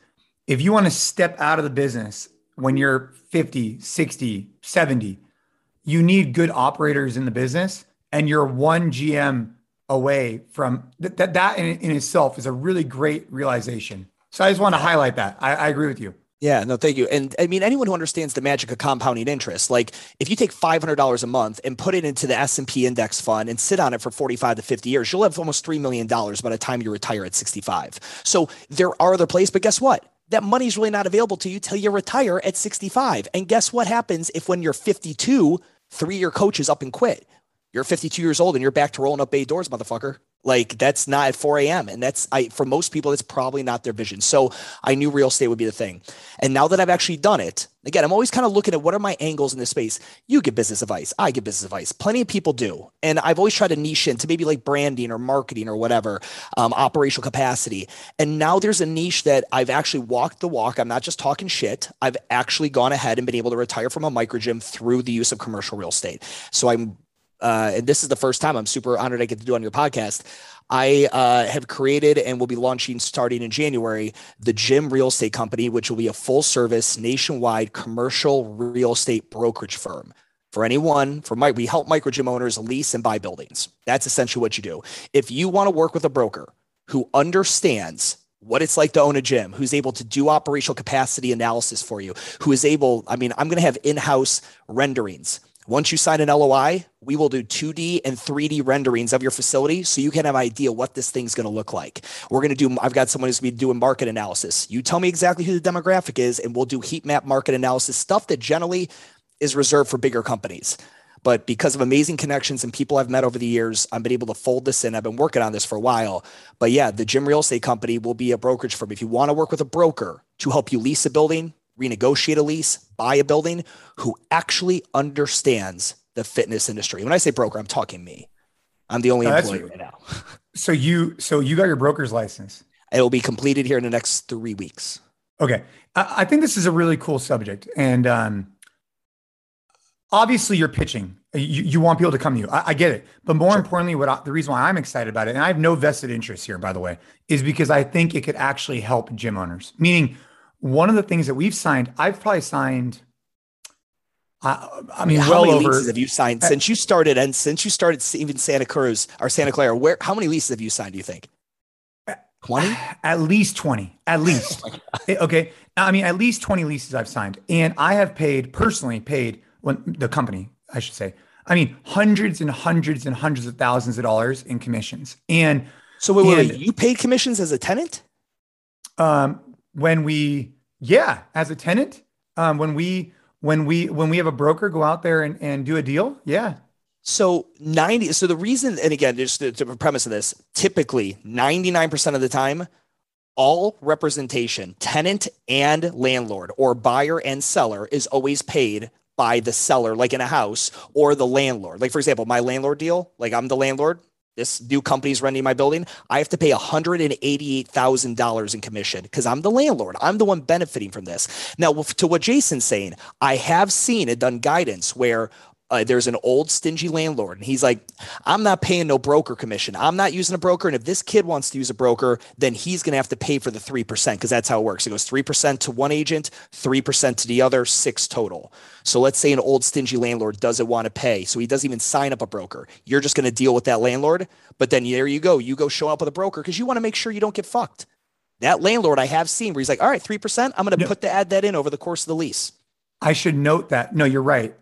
If you want to step out of the business when you're 50, 60, 70, you need good operators in the business and you're one GM away from that. That, that in, in, itself is a really great realization. So I just want to highlight that. I, I agree with you. Yeah, no, thank you. And I mean, anyone who understands the magic of compounding interest, like if you take five hundred dollars a month and put it into the S and P index fund and sit on it for forty-five to fifty years, you'll have almost three million dollars by the time you retire at sixty-five. So there are other places, but guess what? That money's really not available to you till you retire at sixty-five. And guess what happens if when you're fifty-two, three-year coaches up and quit? You're 52 years old and you're back to rolling up bay doors, motherfucker. Like that's not at 4 a.m. And that's I for most people, it's probably not their vision. So I knew real estate would be the thing. And now that I've actually done it, again, I'm always kind of looking at what are my angles in this space. You give business advice, I give business advice. Plenty of people do. And I've always tried to niche into maybe like branding or marketing or whatever, um, operational capacity. And now there's a niche that I've actually walked the walk. I'm not just talking shit. I've actually gone ahead and been able to retire from a micro gym through the use of commercial real estate. So I'm uh, and this is the first time I'm super honored I get to do on your podcast. I uh, have created and will be launching starting in January the Gym Real Estate Company, which will be a full service nationwide commercial real estate brokerage firm. For anyone, for my, we help micro gym owners lease and buy buildings. That's essentially what you do. If you want to work with a broker who understands what it's like to own a gym, who's able to do operational capacity analysis for you, who is able, I mean, I'm going to have in house renderings once you sign an LOI, we will do 2D and 3D renderings of your facility so you can have an idea what this thing's going to look like. We're going to do, I've got someone who's going to be doing market analysis. You tell me exactly who the demographic is, and we'll do heat map market analysis stuff that generally is reserved for bigger companies. But because of amazing connections and people I've met over the years, I've been able to fold this in. I've been working on this for a while. But yeah, the Gym Real Estate Company will be a brokerage firm. If you want to work with a broker to help you lease a building, renegotiate a lease, buy a building who actually understands the fitness industry. When I say broker, I'm talking me. I'm the only no, employee right now. (laughs) so you so you got your broker's license. It will be completed here in the next three weeks. Okay. I, I think this is a really cool subject. And um, obviously you're pitching. You, you want people to come to you. I, I get it. But more sure. importantly, what I, the reason why I'm excited about it, and I have no vested interest here, by the way, is because I think it could actually help gym owners. Meaning one of the things that we've signed, I've probably signed. Uh, I mean, how well many over, leases have you signed since you started, and since you started even Santa Cruz or Santa Clara? Where how many leases have you signed? Do you think? 20? (sighs) At least 20. At (laughs) least. Eh, okay. I mean, at least 20 leases I've signed. And I have paid, personally paid when the company, I should say, I mean, hundreds and hundreds and hundreds of thousands of dollars in commissions. And so wait, wait, wait. you paid commissions as a tenant? Um, when we, yeah, as a tenant, um, when we, when we, when we have a broker go out there and, and do a deal. Yeah. So 90, so the reason, and again, just the, the premise of this, typically 99% of the time, all representation, tenant and landlord or buyer and seller is always paid by the seller, like in a house, or the landlord. Like, for example, my landlord deal, like I'm the landlord, this new company is renting my building, I have to pay $188,000 in commission because I'm the landlord. I'm the one benefiting from this. Now, to what Jason's saying, I have seen and done guidance where uh, there's an old stingy landlord and he's like i'm not paying no broker commission. I'm not using a broker and if this kid wants to use a broker then he's going to have to pay for the 3% because that's how it works. It goes 3% to one agent 3% to the other 6 total. So let's say an old stingy landlord doesn't want to pay so he doesn't even sign up a broker. You're just going to deal with that landlord but then there you go. You go show up with a broker because you want to make sure you don't get fucked. That landlord i have seen where he's like all right 3% i'm going to no. put the add that in over the course of the lease. I should note that. No, you're right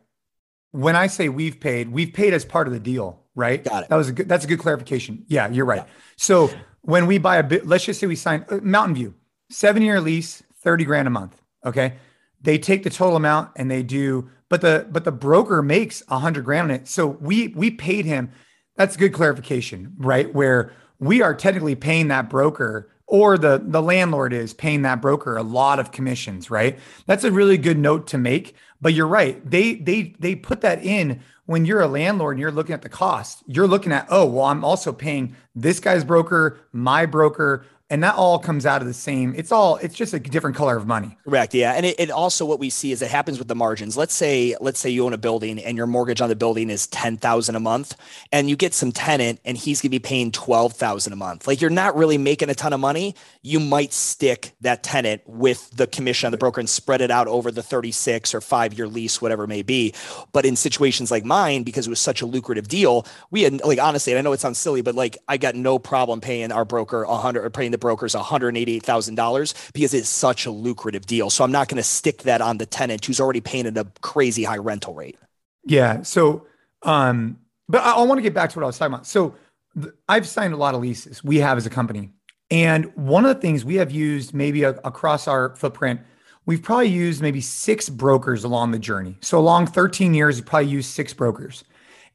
when I say we've paid, we've paid as part of the deal, right? Got it. That was a good. That's a good clarification. Yeah, you're right. Yeah. So when we buy a bit, let's just say we sign uh, Mountain View, seven year lease, thirty grand a month. Okay, they take the total amount and they do, but the but the broker makes a hundred grand on it. So we we paid him. That's a good clarification, right? Where we are technically paying that broker or the the landlord is paying that broker a lot of commissions right? That's a really good note to make but you're right. They they they put that in when you're a landlord and you're looking at the cost. You're looking at oh well i'm also paying this guy's broker my broker and that all comes out of the same it's all it's just a different color of money. Correct yeah and it, it, also what we see is it happens with the margins. Let's say let's say you own a building and your mortgage on the building is 10000 a month and you get some tenant and he's going to be paying 12000 a month. Like you're not really making a ton of money you might stick that tenant with the commission on the broker and spread it out over the 36 or five year lease whatever it may be. But in situations like mine because it was such a lucrative deal we had like honestly i know it sounds silly but like i got no problem paying our broker 100 or paying the brokers $188,000 because it's such a lucrative deal. So I'm not going to stick that on the tenant who's already paying a crazy high rental rate. Yeah. So, um, but I, I want to get back to what I was talking about. So th- I've signed a lot of leases we have as a company. And one of the things we have used maybe a, across our footprint, we've probably used maybe six brokers along the journey. So along 13 years, we probably used six brokers.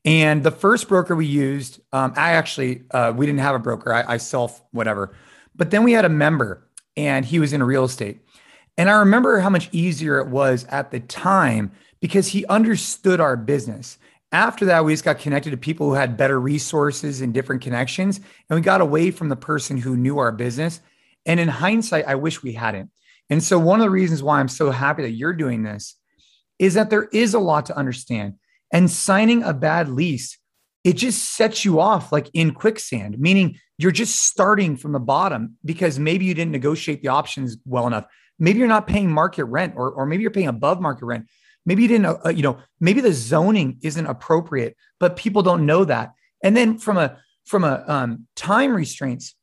And the first broker we used, um, I actually, uh, we didn't have a broker. I, I self whatever. But then we had a member and he was in real estate. And I remember how much easier it was at the time because he understood our business. After that, we just got connected to people who had better resources and different connections. And we got away from the person who knew our business. And in hindsight, I wish we hadn't. And so, one of the reasons why I'm so happy that you're doing this is that there is a lot to understand. And signing a bad lease it just sets you off like in quicksand, meaning you're just starting from the bottom because maybe you didn't negotiate the options well enough. Maybe you're not paying market rent, or, or maybe you're paying above market rent. Maybe you didn't, uh, you know, maybe the zoning isn't appropriate, but people don't know that. And then from a from a um, time restraints,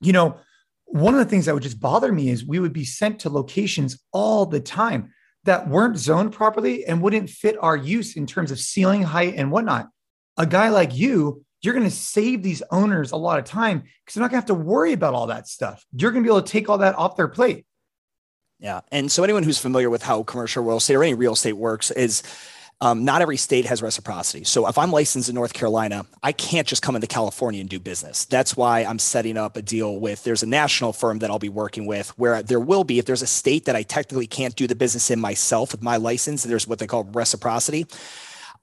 you know, one of the things that would just bother me is we would be sent to locations all the time that weren't zoned properly and wouldn't fit our use in terms of ceiling height and whatnot a guy like you, you're going to save these owners a lot of time because they're not going to have to worry about all that stuff. You're going to be able to take all that off their plate. Yeah. And so anyone who's familiar with how commercial real estate or any real estate works is um, not every state has reciprocity. So if I'm licensed in North Carolina, I can't just come into California and do business. That's why I'm setting up a deal with, there's a national firm that I'll be working with where there will be, if there's a state that I technically can't do the business in myself with my license, there's what they call reciprocity.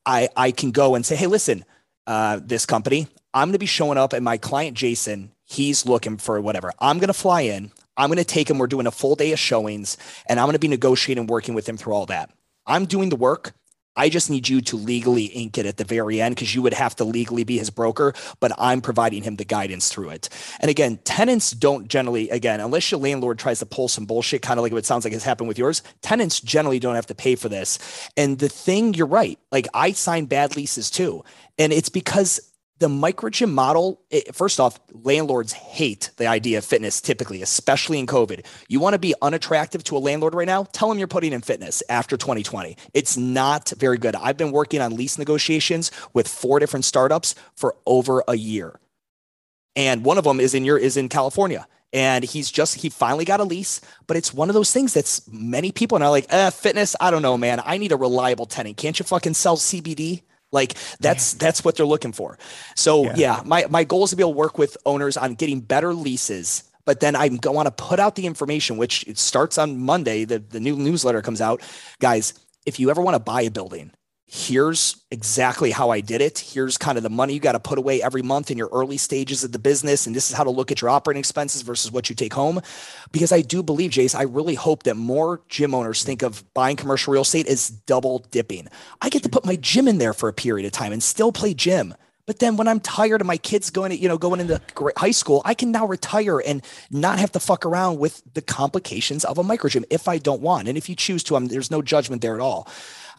I, I can go and say, hey, listen, uh, this company, I'm going to be showing up and my client, Jason, he's looking for whatever. I'm going to fly in. I'm going to take him. We're doing a full day of showings and I'm going to be negotiating, working with him through all that. I'm doing the work. I just need you to legally ink it at the very end because you would have to legally be his broker, but I'm providing him the guidance through it. And again, tenants don't generally, again, unless your landlord tries to pull some bullshit, kind of like what sounds like has happened with yours, tenants generally don't have to pay for this. And the thing, you're right. Like I sign bad leases too. And it's because the micro gym model, it, first off, landlords hate the idea of fitness typically, especially in COVID. You want to be unattractive to a landlord right now? Tell them you're putting in fitness after 2020. It's not very good. I've been working on lease negotiations with four different startups for over a year. And one of them is in your is in California. And he's just he finally got a lease, but it's one of those things that's many people are like, eh, fitness, I don't know, man. I need a reliable tenant. Can't you fucking sell CBD? Like that's that's what they're looking for. So yeah. yeah, my my goal is to be able to work with owners on getting better leases. But then I want to put out the information, which it starts on Monday. The the new newsletter comes out, guys. If you ever want to buy a building, here's exactly how I did it. Here's kind of the money you got to put away every month in your early stages of the business. And this is how to look at your operating expenses versus what you take home. Because I do believe, Jace, I really hope that more gym owners think of buying commercial real estate as double dipping. I get to put my gym in there for a period of time and still play gym. But then when I'm tired of my kids going to, you know, going into high school, I can now retire and not have to fuck around with the complications of a micro gym if I don't want. And if you choose to, I'm, there's no judgment there at all.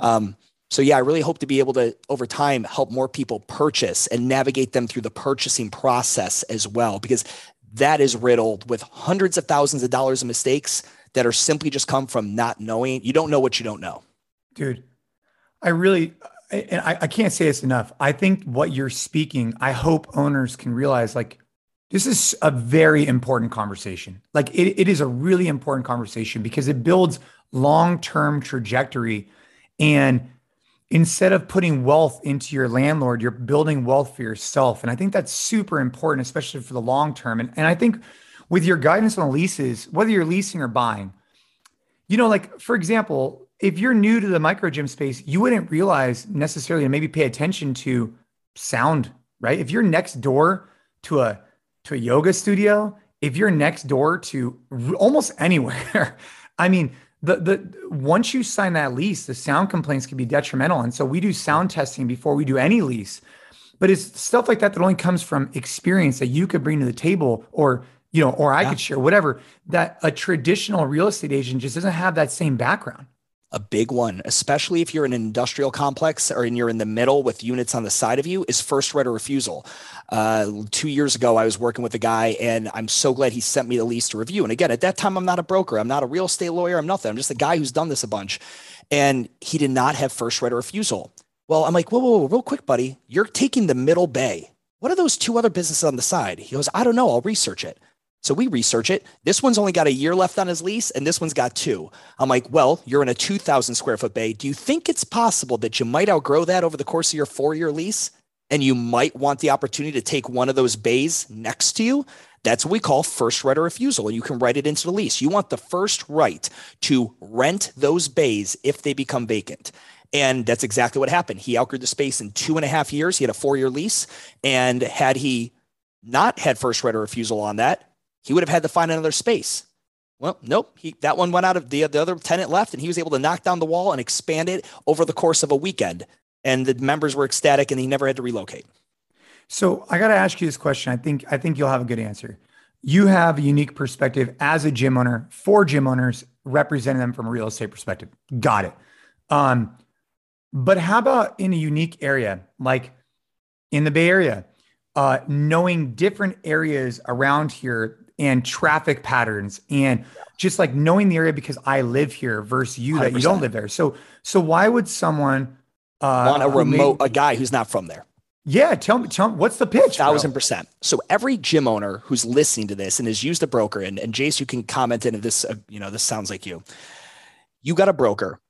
Um, so yeah, I really hope to be able to over time help more people purchase and navigate them through the purchasing process as well, because that is riddled with hundreds of thousands of dollars of mistakes that are simply just come from not knowing. You don't know what you don't know. Dude, I really, and I, I can't say this enough. I think what you're speaking, I hope owners can realize like, this is a very important conversation. Like it, it is a really important conversation because it builds long-term trajectory and instead of putting wealth into your landlord, you're building wealth for yourself. And I think that's super important, especially for the long term. And, and I think with your guidance on leases, whether you're leasing or buying, you know, like for example, if you're new to the micro gym space, you wouldn't realize necessarily and maybe pay attention to sound, right? If you're next door to a to a yoga studio, if you're next door to almost (laughs) anywhere, I mean, the the once you sign that lease, the sound complaints can be detrimental. And so we do sound testing before we do any lease. But it's stuff like that that only comes from experience that you could bring to the table or you know, or I yeah. could share whatever that a traditional real estate agent just doesn't have that same background a big one, especially if you're in an industrial complex or you're in the middle with units on the side of you, is first right of refusal. Uh, two years ago, I was working with a guy, and I'm so glad he sent me the lease to review. And again, at that time, I'm not a broker, I'm not a real estate lawyer, I'm nothing. I'm just a guy who's done this a bunch. And he did not have first right of refusal. Well, I'm like, whoa, whoa, whoa, real quick, buddy. You're taking the middle bay. What are those two other businesses on the side? He goes, I don't know. I'll research it. So we research it. This one's only got a year left on his lease, and this one's got two. I'm like, well, you're in a 2,000 square foot bay. Do you think it's possible that you might outgrow that over the course of your four year lease? And you might want the opportunity to take one of those bays next to you. That's what we call first right of refusal. And you can write it into the lease. You want the first right to rent those bays if they become vacant. And that's exactly what happened. He outgrew the space in two and a half years. He had a four year lease. And had he not had first right of refusal on that, he would have had to find another space. Well, nope. He, that one went out of the, the other tenant left, and he was able to knock down the wall and expand it over the course of a weekend. And the members were ecstatic, and he never had to relocate. So I got to ask you this question. I think I think you'll have a good answer. You have a unique perspective as a gym owner for gym owners, representing them from a real estate perspective. Got it. Um, but how about in a unique area like in the Bay Area, uh, knowing different areas around here and traffic patterns and just like knowing the area because I live here versus you 100%. that you don't live there. So so why would someone uh, want a remote a guy who's not from there? Yeah, tell me, tell me what's the pitch? Thousand percent. So every gym owner who's listening to this and has used a broker, and, and Jace, you can comment in if this, uh, you know, this sounds like you. You got a broker,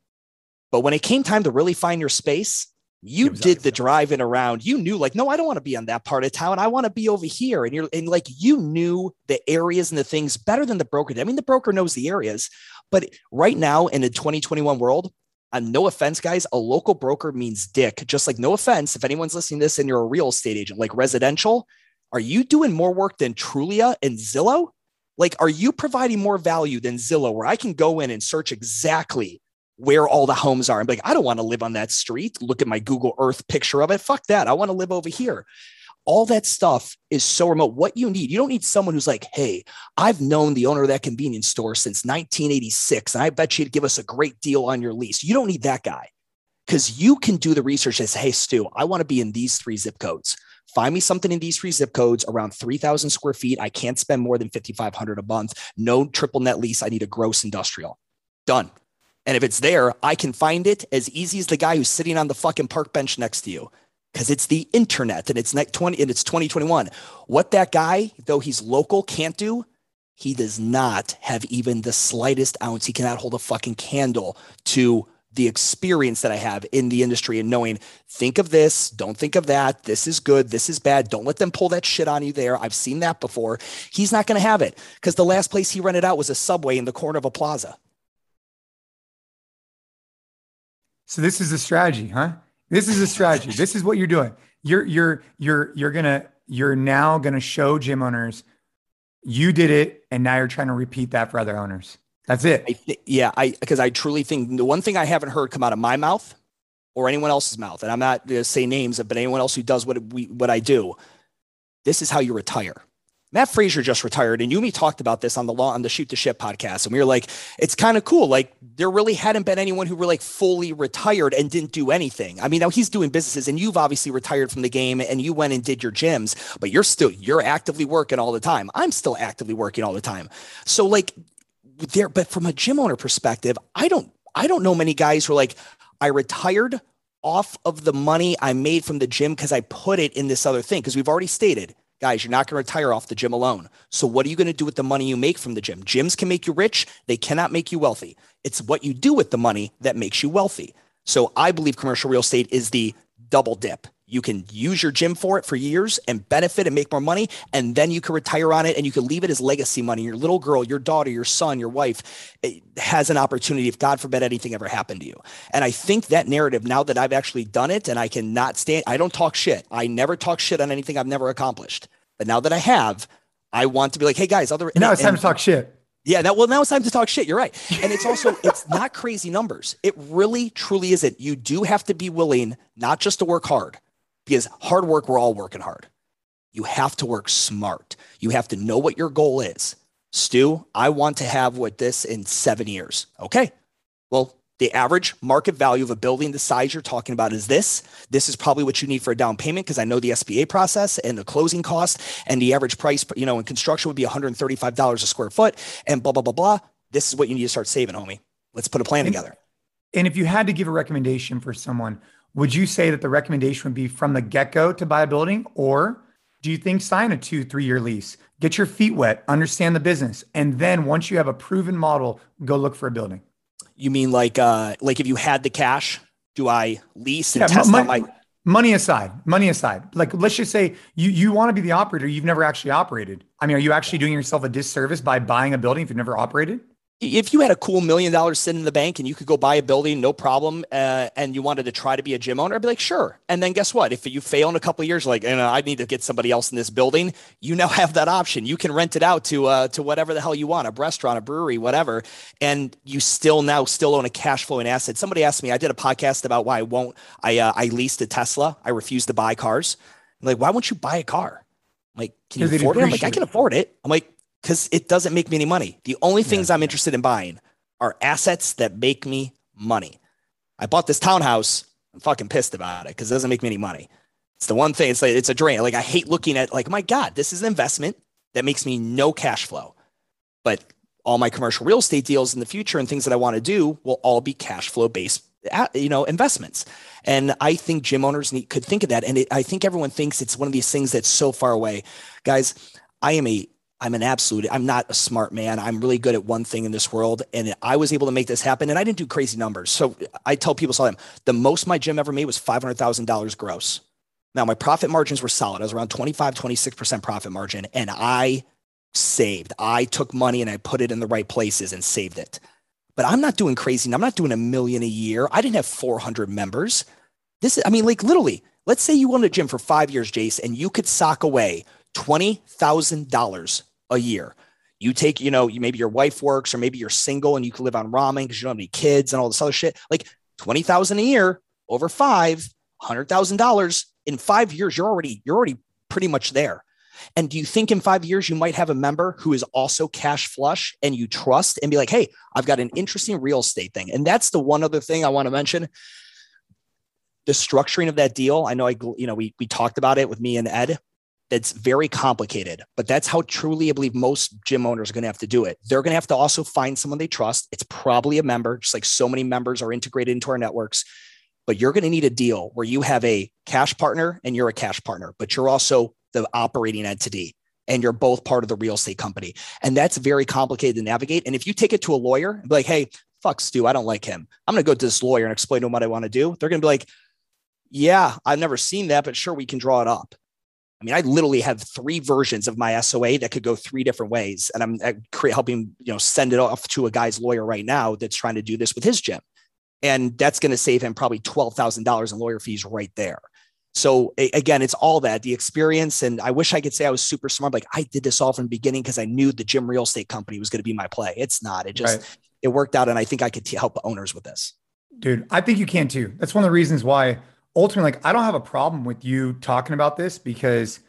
but when it came time to really find your space, you did the driving around. You knew like no i don't want to be on that part of town. I want to be over here. And you're and like you knew the areas and the things better than the broker i mean the broker knows the areas but right now in the 2021 world and no offense guys a local broker means dick. Just like no offense if anyone's listening to this and you're a real estate agent like residential are you doing more work than trulia and zillow? Like are you providing more value than zillow where i can go in and search exactly where all the homes are. I'm like, I don't want to live on that street. Look at my Google Earth picture of it. Fuck that. I want to live over here. All that stuff is so remote. What you need, you don't need someone who's like, hey, I've known the owner of that convenience store since 1986, and I bet you'd give us a great deal on your lease. You don't need that guy because you can do the research say, hey, Stu, I want to be in these three zip codes. Find me something in these three zip codes around 3,000 square feet. I can't spend more than 5,500 a month. No triple net lease. I need a gross industrial. Done. And if it's there, I can find it as easy as the guy who's sitting on the fucking park bench next to you because it's the internet and it's 20 and it's 2021. What that guy, though he's local, can't do, he does not have even the slightest ounce. He cannot hold a fucking candle to the experience that I have in the industry and knowing, think of this, don't think of that. This is good. This is bad. Don't let them pull that shit on you there. I've seen that before. He's not going to have it because the last place he rented out was a subway in the corner of a plaza. So this is a strategy, huh? This is a strategy. (laughs) this is what you're doing. You're you're you're you're gonna you're now gonna show gym owners you did it, and now you're trying to repeat that for other owners. That's it. I th- yeah, I because I truly think the one thing I haven't heard come out of my mouth or anyone else's mouth, and I'm not to say names, but anyone else who does what we what I do, this is how you retire. Mat Fraser just retired, and Yumi talked about this on the law on the Shoot the Ship podcast, and we were like, it's kind of cool. Like there really hadn't been anyone who were like fully retired and didn't do anything. I mean, now he's doing businesses, and you've obviously retired from the game, and you went and did your gyms, but you're still you're actively working all the time. I'm still actively working all the time. So like there, but from a gym owner perspective, I don't I don't know many guys who are like, I retired off of the money I made from the gym because I put it in this other thing. Because we've already stated, guys, you're not going to retire off the gym alone. So what are you going to do with the money you make from the gym? Gyms can make you rich, they cannot make you wealthy. It's what you do with the money that makes you wealthy. So I believe commercial real estate is the double dip. You can use your gym for it for years and benefit and make more money. And then you can retire on it and you can leave it as legacy money. Your little girl, your daughter, your son, your wife has an opportunity if God forbid anything ever happened to you. And I think that narrative, now that I've actually done it and I cannot stand, I don't talk shit. I never talk shit on anything I've never accomplished. But now that I have, I want to be like, hey guys, other. Now it's time to talk shit. Yeah, that well, now it's time to talk shit. You're right. And it's also, (laughs) it's not crazy numbers. It really, truly isn't. You do have to be willing not just to work hard, because hard work, we're all working hard. You have to work smart. You have to know what your goal is. Stu, I want to have what this in seven years. Okay. Well, the average market value of a building the size you're talking about is this. This is probably what you need for a down payment because I know the SBA process and the closing cost and the average price, you know, in construction would be $135 a square foot and blah, blah, blah, blah. This is what you need to start saving, homie. Let's put a plan and, together. And if you had to give a recommendation for someone, would you say that the recommendation would be from the get go to buy a building? Or do you think sign a two, three year lease, get your feet wet, understand the business, and then once you have a proven model, go look for a building? You mean like, uh, like if you had the cash, do I lease and yeah, test my money aside, money aside? Like, let's just say you, you want to be the operator. You've never actually operated. I mean, are you actually doing yourself a disservice by buying a building if you've never operated? If you had a cool million dollars sitting in the bank and you could go buy a building, no problem, uh, and you wanted to try to be a gym owner, I'd be like, sure. And then guess what? If you fail in a couple of years, like, you know, I need to get somebody else in this building, you now (laughs) have that option. You can rent it out to uh, to whatever the hell you want, a restaurant, a brewery, whatever, and you still now still own a cash flowing asset. Somebody asked me, I did a podcast about why I won't. I uh, I leased a Tesla. I refuse to buy cars. I'm like, why won't you buy a car? I'm like, can you afford it? I'm like, I can afford it. I'm like, because it doesn't make me any money. The only things yeah. I'm interested in buying are assets that make me money. I bought this townhouse. I'm fucking pissed about it because it doesn't make me any money. It's the one thing. It's like it's a drain. Like I hate looking at like my God, this is an investment that makes me no cash flow. But all my commercial real estate deals in the future and things that I want to do will all be cash flow based, you know, investments. And I think gym owners need, could think of that. And it, I think everyone thinks it's one of these things that's so far away, guys. I am a I'm an absolute, I'm not a smart man. I'm really good at one thing in this world. And I was able to make this happen. And I didn't do crazy numbers. So I tell people time, the most my gym ever made was $500,000 gross. Now my profit margins were solid. I was around 25, 26% profit margin. And I saved. I took money and I put it in the right places and saved it. But I'm not doing crazy. I'm not doing a million a year. I didn't have 400 members. This, is, I mean, like literally, let's say you owned a gym for five years, Jace, and you could sock away $20,000 a year. You take, you know, maybe your wife works or maybe you're single and you can live on ramen because you don't have any kids and all this other shit. Like 20,000 a year over five, hundred thousand dollars in five years, you're already, you're already pretty much there. And do you think in five years you might have a member who is also cash flush and you trust and be like, hey, I've got an interesting real estate thing. And that's the one other thing I want to mention. the structuring of that deal, I know I, you know, we, we talked about it with me and Ed. It's very complicated, but that's how truly I believe most gym owners are going to have to do it. They're going to have to also find someone they trust. It's probably a member, just like so many members are integrated into our networks. But you're going to need a deal where you have a cash partner and you're a cash partner, but you're also the operating entity and you're both part of the real estate company. And that's very complicated to navigate. And if you take it to a lawyer and be like, hey, fuck Stu, I don't like him. I'm going to go to this lawyer and explain to him what I want to do. They're going to be like, yeah, I've never seen that, but sure, we can draw it up. I mean, I literally have three versions of my SOA that could go three different ways, and I'm helping you know send it off to a guy's lawyer right now that's trying to do this with his gym, and that's going to save him probably twelve thousand dollars in lawyer fees right there. So again, it's all that the experience, and I wish I could say I was super smart. Like I did this all from the beginning because I knew the gym real estate company was going to be my play. It's not. It just right. it worked out, and I think I could t- help owners with this. Dude, I think you can too. That's one of the reasons why ultimately, like, I don't have a problem with you talking about this because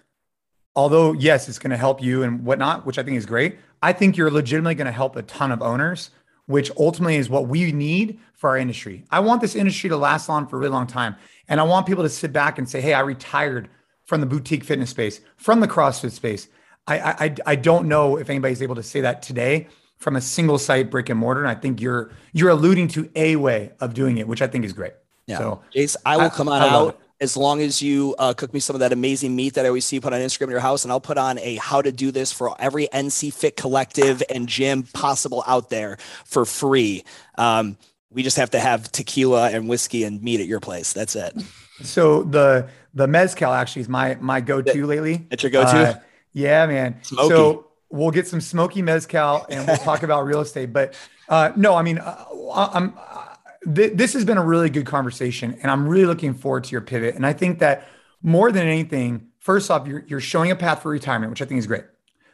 although, yes, it's going to help you and whatnot, which I think is great, I think you're legitimately going to help a ton of owners, which ultimately is what we need for our industry. I want this industry to last on for a really long time. And I want people to sit back and say, hey, I retired from the boutique fitness space, from the CrossFit space. I, I, I don't know if anybody's able to say that today from a single site brick and mortar. And I think you're you're alluding to a way of doing it, which I think is great. Yeah. So, Jace, I will come on I, out as long as you uh, cook me some of that amazing meat that I always see you put on Instagram in your house, and I'll put on a how to do this for every NC Fit collective and gym possible out there for free. Um, we just have to have tequila and whiskey and meat at your place. That's it. So the the mezcal actually is my my go to lately. It's your go to. Uh, yeah, man. Smoky. So we'll get some smoky mezcal and we'll talk about real estate. But uh, no, I mean, uh, I'm th- this has been a really good conversation, and I'm really looking forward to your pivot. And I think that more than anything, first off, you're, you're showing a path for retirement, which I think is great.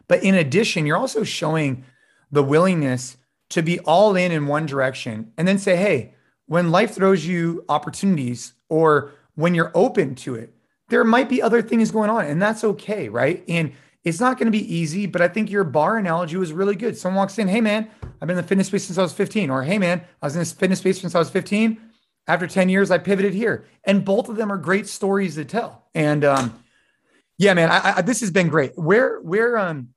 But in addition, you're also showing the willingness to be all in in one direction and then say, hey, when life throws you opportunities or when you're open to it, there might be other things going on, and that's okay, right? And it's not going to be easy, but I think your bar analogy was really good. Someone walks in, hey man, I've been in the fitness space since I was 15, or hey man, I was in this fitness space since I was 15. After 10 years, I pivoted here. And both of them are great stories to tell. And um, yeah, man, I, I, this has been great. Where, where, um,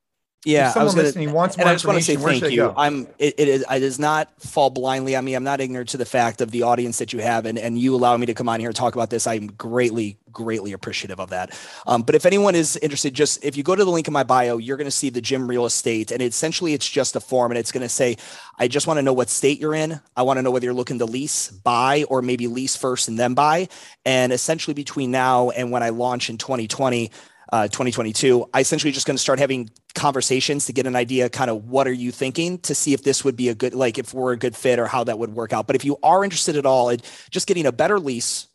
yeah, if someone gonna, listening wants more I just want to say thank you. I'm it, it is it does not fall blindly on me. I'm not ignorant to the fact of the audience that you have, and and you allow me to come on here and talk about this. I'm greatly greatly appreciative of that. Um, but if anyone is interested, just if you go to the link in my bio, you're going to see the gym real estate, and essentially it's just a form, and it's going to say, I just want to know what state you're in. I want to know whether you're looking to lease, buy, or maybe lease first and then buy. And essentially between now and when I launch in 2020 uh, 2022, I essentially just going to start having conversations to get an idea, kind of what are you thinking, to see if this would be a good, like if we're a good fit or how that would work out. But if you are interested at all in just getting a better lease,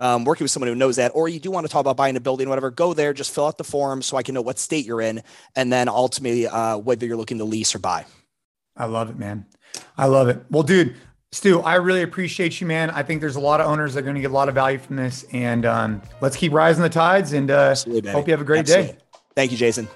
um, working with someone who knows that, or you do want to talk about buying a building, whatever, go there, just fill out the form so I can know what state you're in, and then ultimately uh, whether you're looking to lease or buy. I love it, man. I love it. Well, dude, Stu, I really appreciate you, man. I think there's a lot of owners that are going to get a lot of value from this. And um, let's keep rising the tides and uh, hope you have a great Absolutely. day. Thank you, Jason.